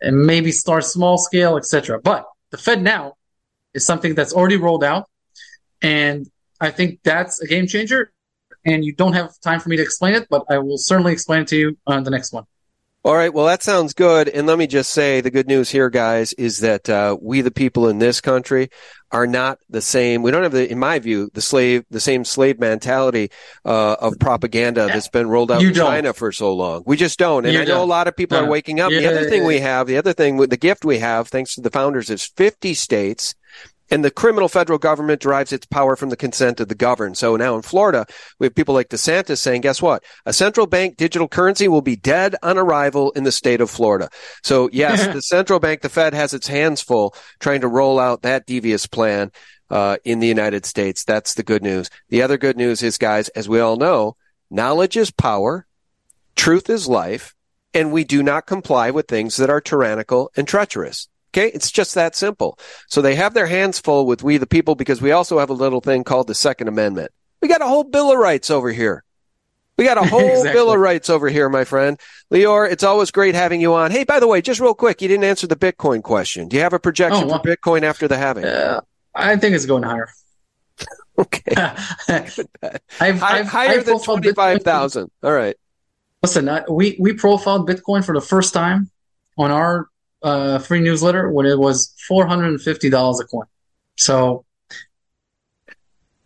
and maybe start small scale, etc. But the FedNow is something that's already rolled out, and I think that's a game changer. And you don't have time for me to explain it, but I will certainly explain it to you on the next one. All right. Well, that sounds good. And let me just say the good news here, guys, is that uh, we, the people in this country, are not the same. We don't have the, in my view, the slave, the same slave mentality uh, of propaganda that's been rolled out you in don't. China for so long. We just don't. And You I know don't. a lot of people No. are waking up. the Yeah, other thing we have, the other thing, the gift we have, thanks to the founders, is 50 states. And the criminal federal government derives its power from the consent of the governed. So now in Florida, we have people like DeSantis saying, guess what? A central bank digital currency will be dead on arrival in the state of Florida. So yes, the central bank, the Fed has its hands full trying to roll out that devious plan, uh, in the United States. That's the good news. The other good news is, guys, as we all know, knowledge is power, truth is life, and we do not comply with things that are tyrannical and treacherous. Okay, it's just that simple. So they have their hands full with we the people because we also have a little thing called the Second Amendment. We got a whole Bill of Rights over here. We got a whole Exactly. Bill of Rights over here, my friend. Lior, it's always great having you on. Hey, by the way, just real quick, you didn't answer the Bitcoin question. Do you have a projection Oh, wow. for Bitcoin after the halving? Uh, I think it's going higher. Okay. I've, I've, higher I've than 25,000. All right. Listen, I, we we profiled Bitcoin for the first time on our uh, free newsletter when it was four hundred and fifty dollars a coin. So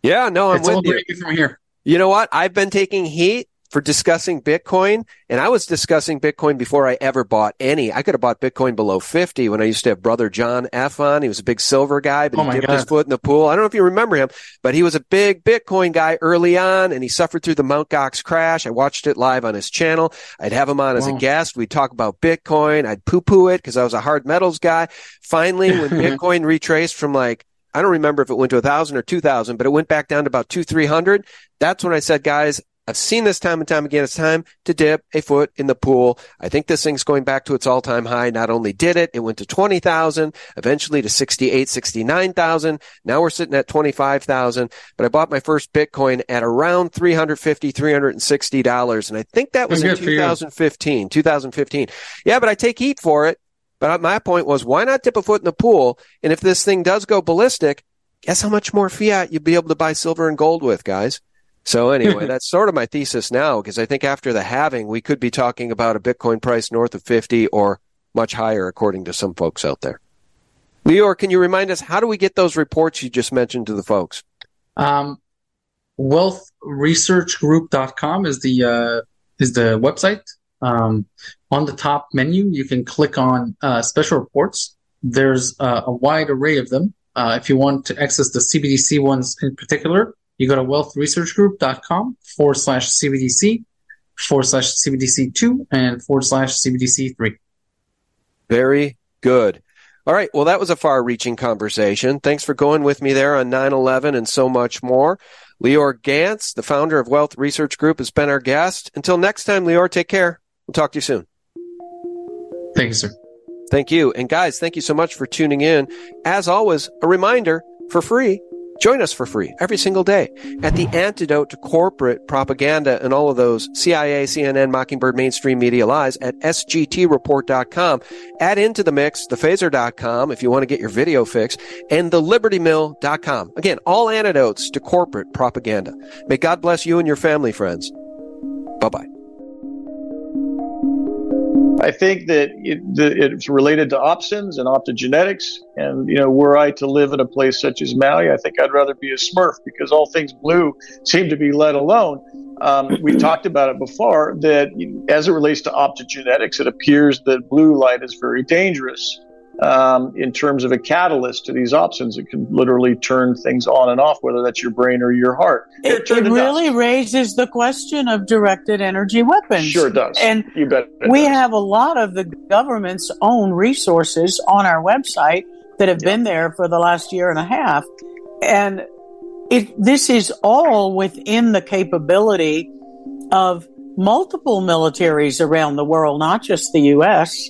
Yeah, no, I'm it's with all you. from here. You know what? I've been taking heat for discussing Bitcoin. And I was discussing Bitcoin before I ever bought any. I could have bought Bitcoin below 50 when I used to have brother John F on. He was a big silver guy, but Oh he dipped God. his foot in the pool. I don't know if you remember him, but he was a big Bitcoin guy early on and he suffered through the Mount Gox crash. I watched it live on his channel. I'd have him on as a guest. We'd talk about Bitcoin. I'd poo poo it because I was a hard metals guy. Finally, when Bitcoin retraced from like, I don't remember if it went to a thousand or two thousand, but it went back down to about two, three hundred. That's when I said, guys, I've seen this time and time again. It's time to dip a foot in the pool. I think this thing's going back to its all time high. Not only did it, it went to 20,000, eventually to 68, 69,000. Now we're sitting at 25,000, but I bought my first Bitcoin at around 350, 360 dollars. And I think that was in Good for 2015, 2015. Yeah, but I take heat for it. But my point was, why not dip a foot in the pool? And if this thing does go ballistic, guess how much more fiat you'd be able to buy silver and gold with, guys? So anyway, that's sort of my thesis now, because I think after the halving, we could be talking about a Bitcoin price north of 50 or much higher, according to some folks out there. Lior, can you remind us, how do we get those reports you just mentioned to the folks? Um, wealthresearchgroup.com is the uh, is the website. Um, on the top menu, you can click on uh, special reports. There's uh, a wide array of them. Uh, if you want to access the CBDC ones in particular, you go to wealthresearchgroup.com forward slash CBDC forward slash CBDC2 and forward slash CBDC3. Very good. All right. Well, that was a far reaching conversation. Thanks for going with me there on 9 11 and so much more. Lior Gantz, the founder of Wealth Research Group, has been our guest. Until next time, Lior, take care. We'll talk to you soon. Thank you, sir. Thank you. And guys, thank you so much for tuning in. As always, a reminder for free. Join us for free every single day at the antidote to corporate propaganda and all of those CIA, CNN, Mockingbird, mainstream media lies at sgtreport.com. Add into the mix the phaser.com if you want to get your video fix and the libertymill.com. Again, all antidotes to corporate propaganda. May God bless you and your family, friends. Bye bye. I think that it, the, it's related to options and optogenetics. And, you know, were I to live in a place such as Maui, I think I'd rather be a smurf because all things blue seem to be let alone. Um, we've talked about it before that as it relates to optogenetics, it appears that blue light is very dangerous um, in terms of a catalyst to these options. It can literally turn things on and off, whether that's your brain or your heart. Here, It, it to dust. really raises the question of directed energy weapons. Sure does. And you bet. we does. have a lot of the government's own resources on our website that have been there for the last year and a half. And it, this is all within the capability of multiple militaries around the world, not just the U.S.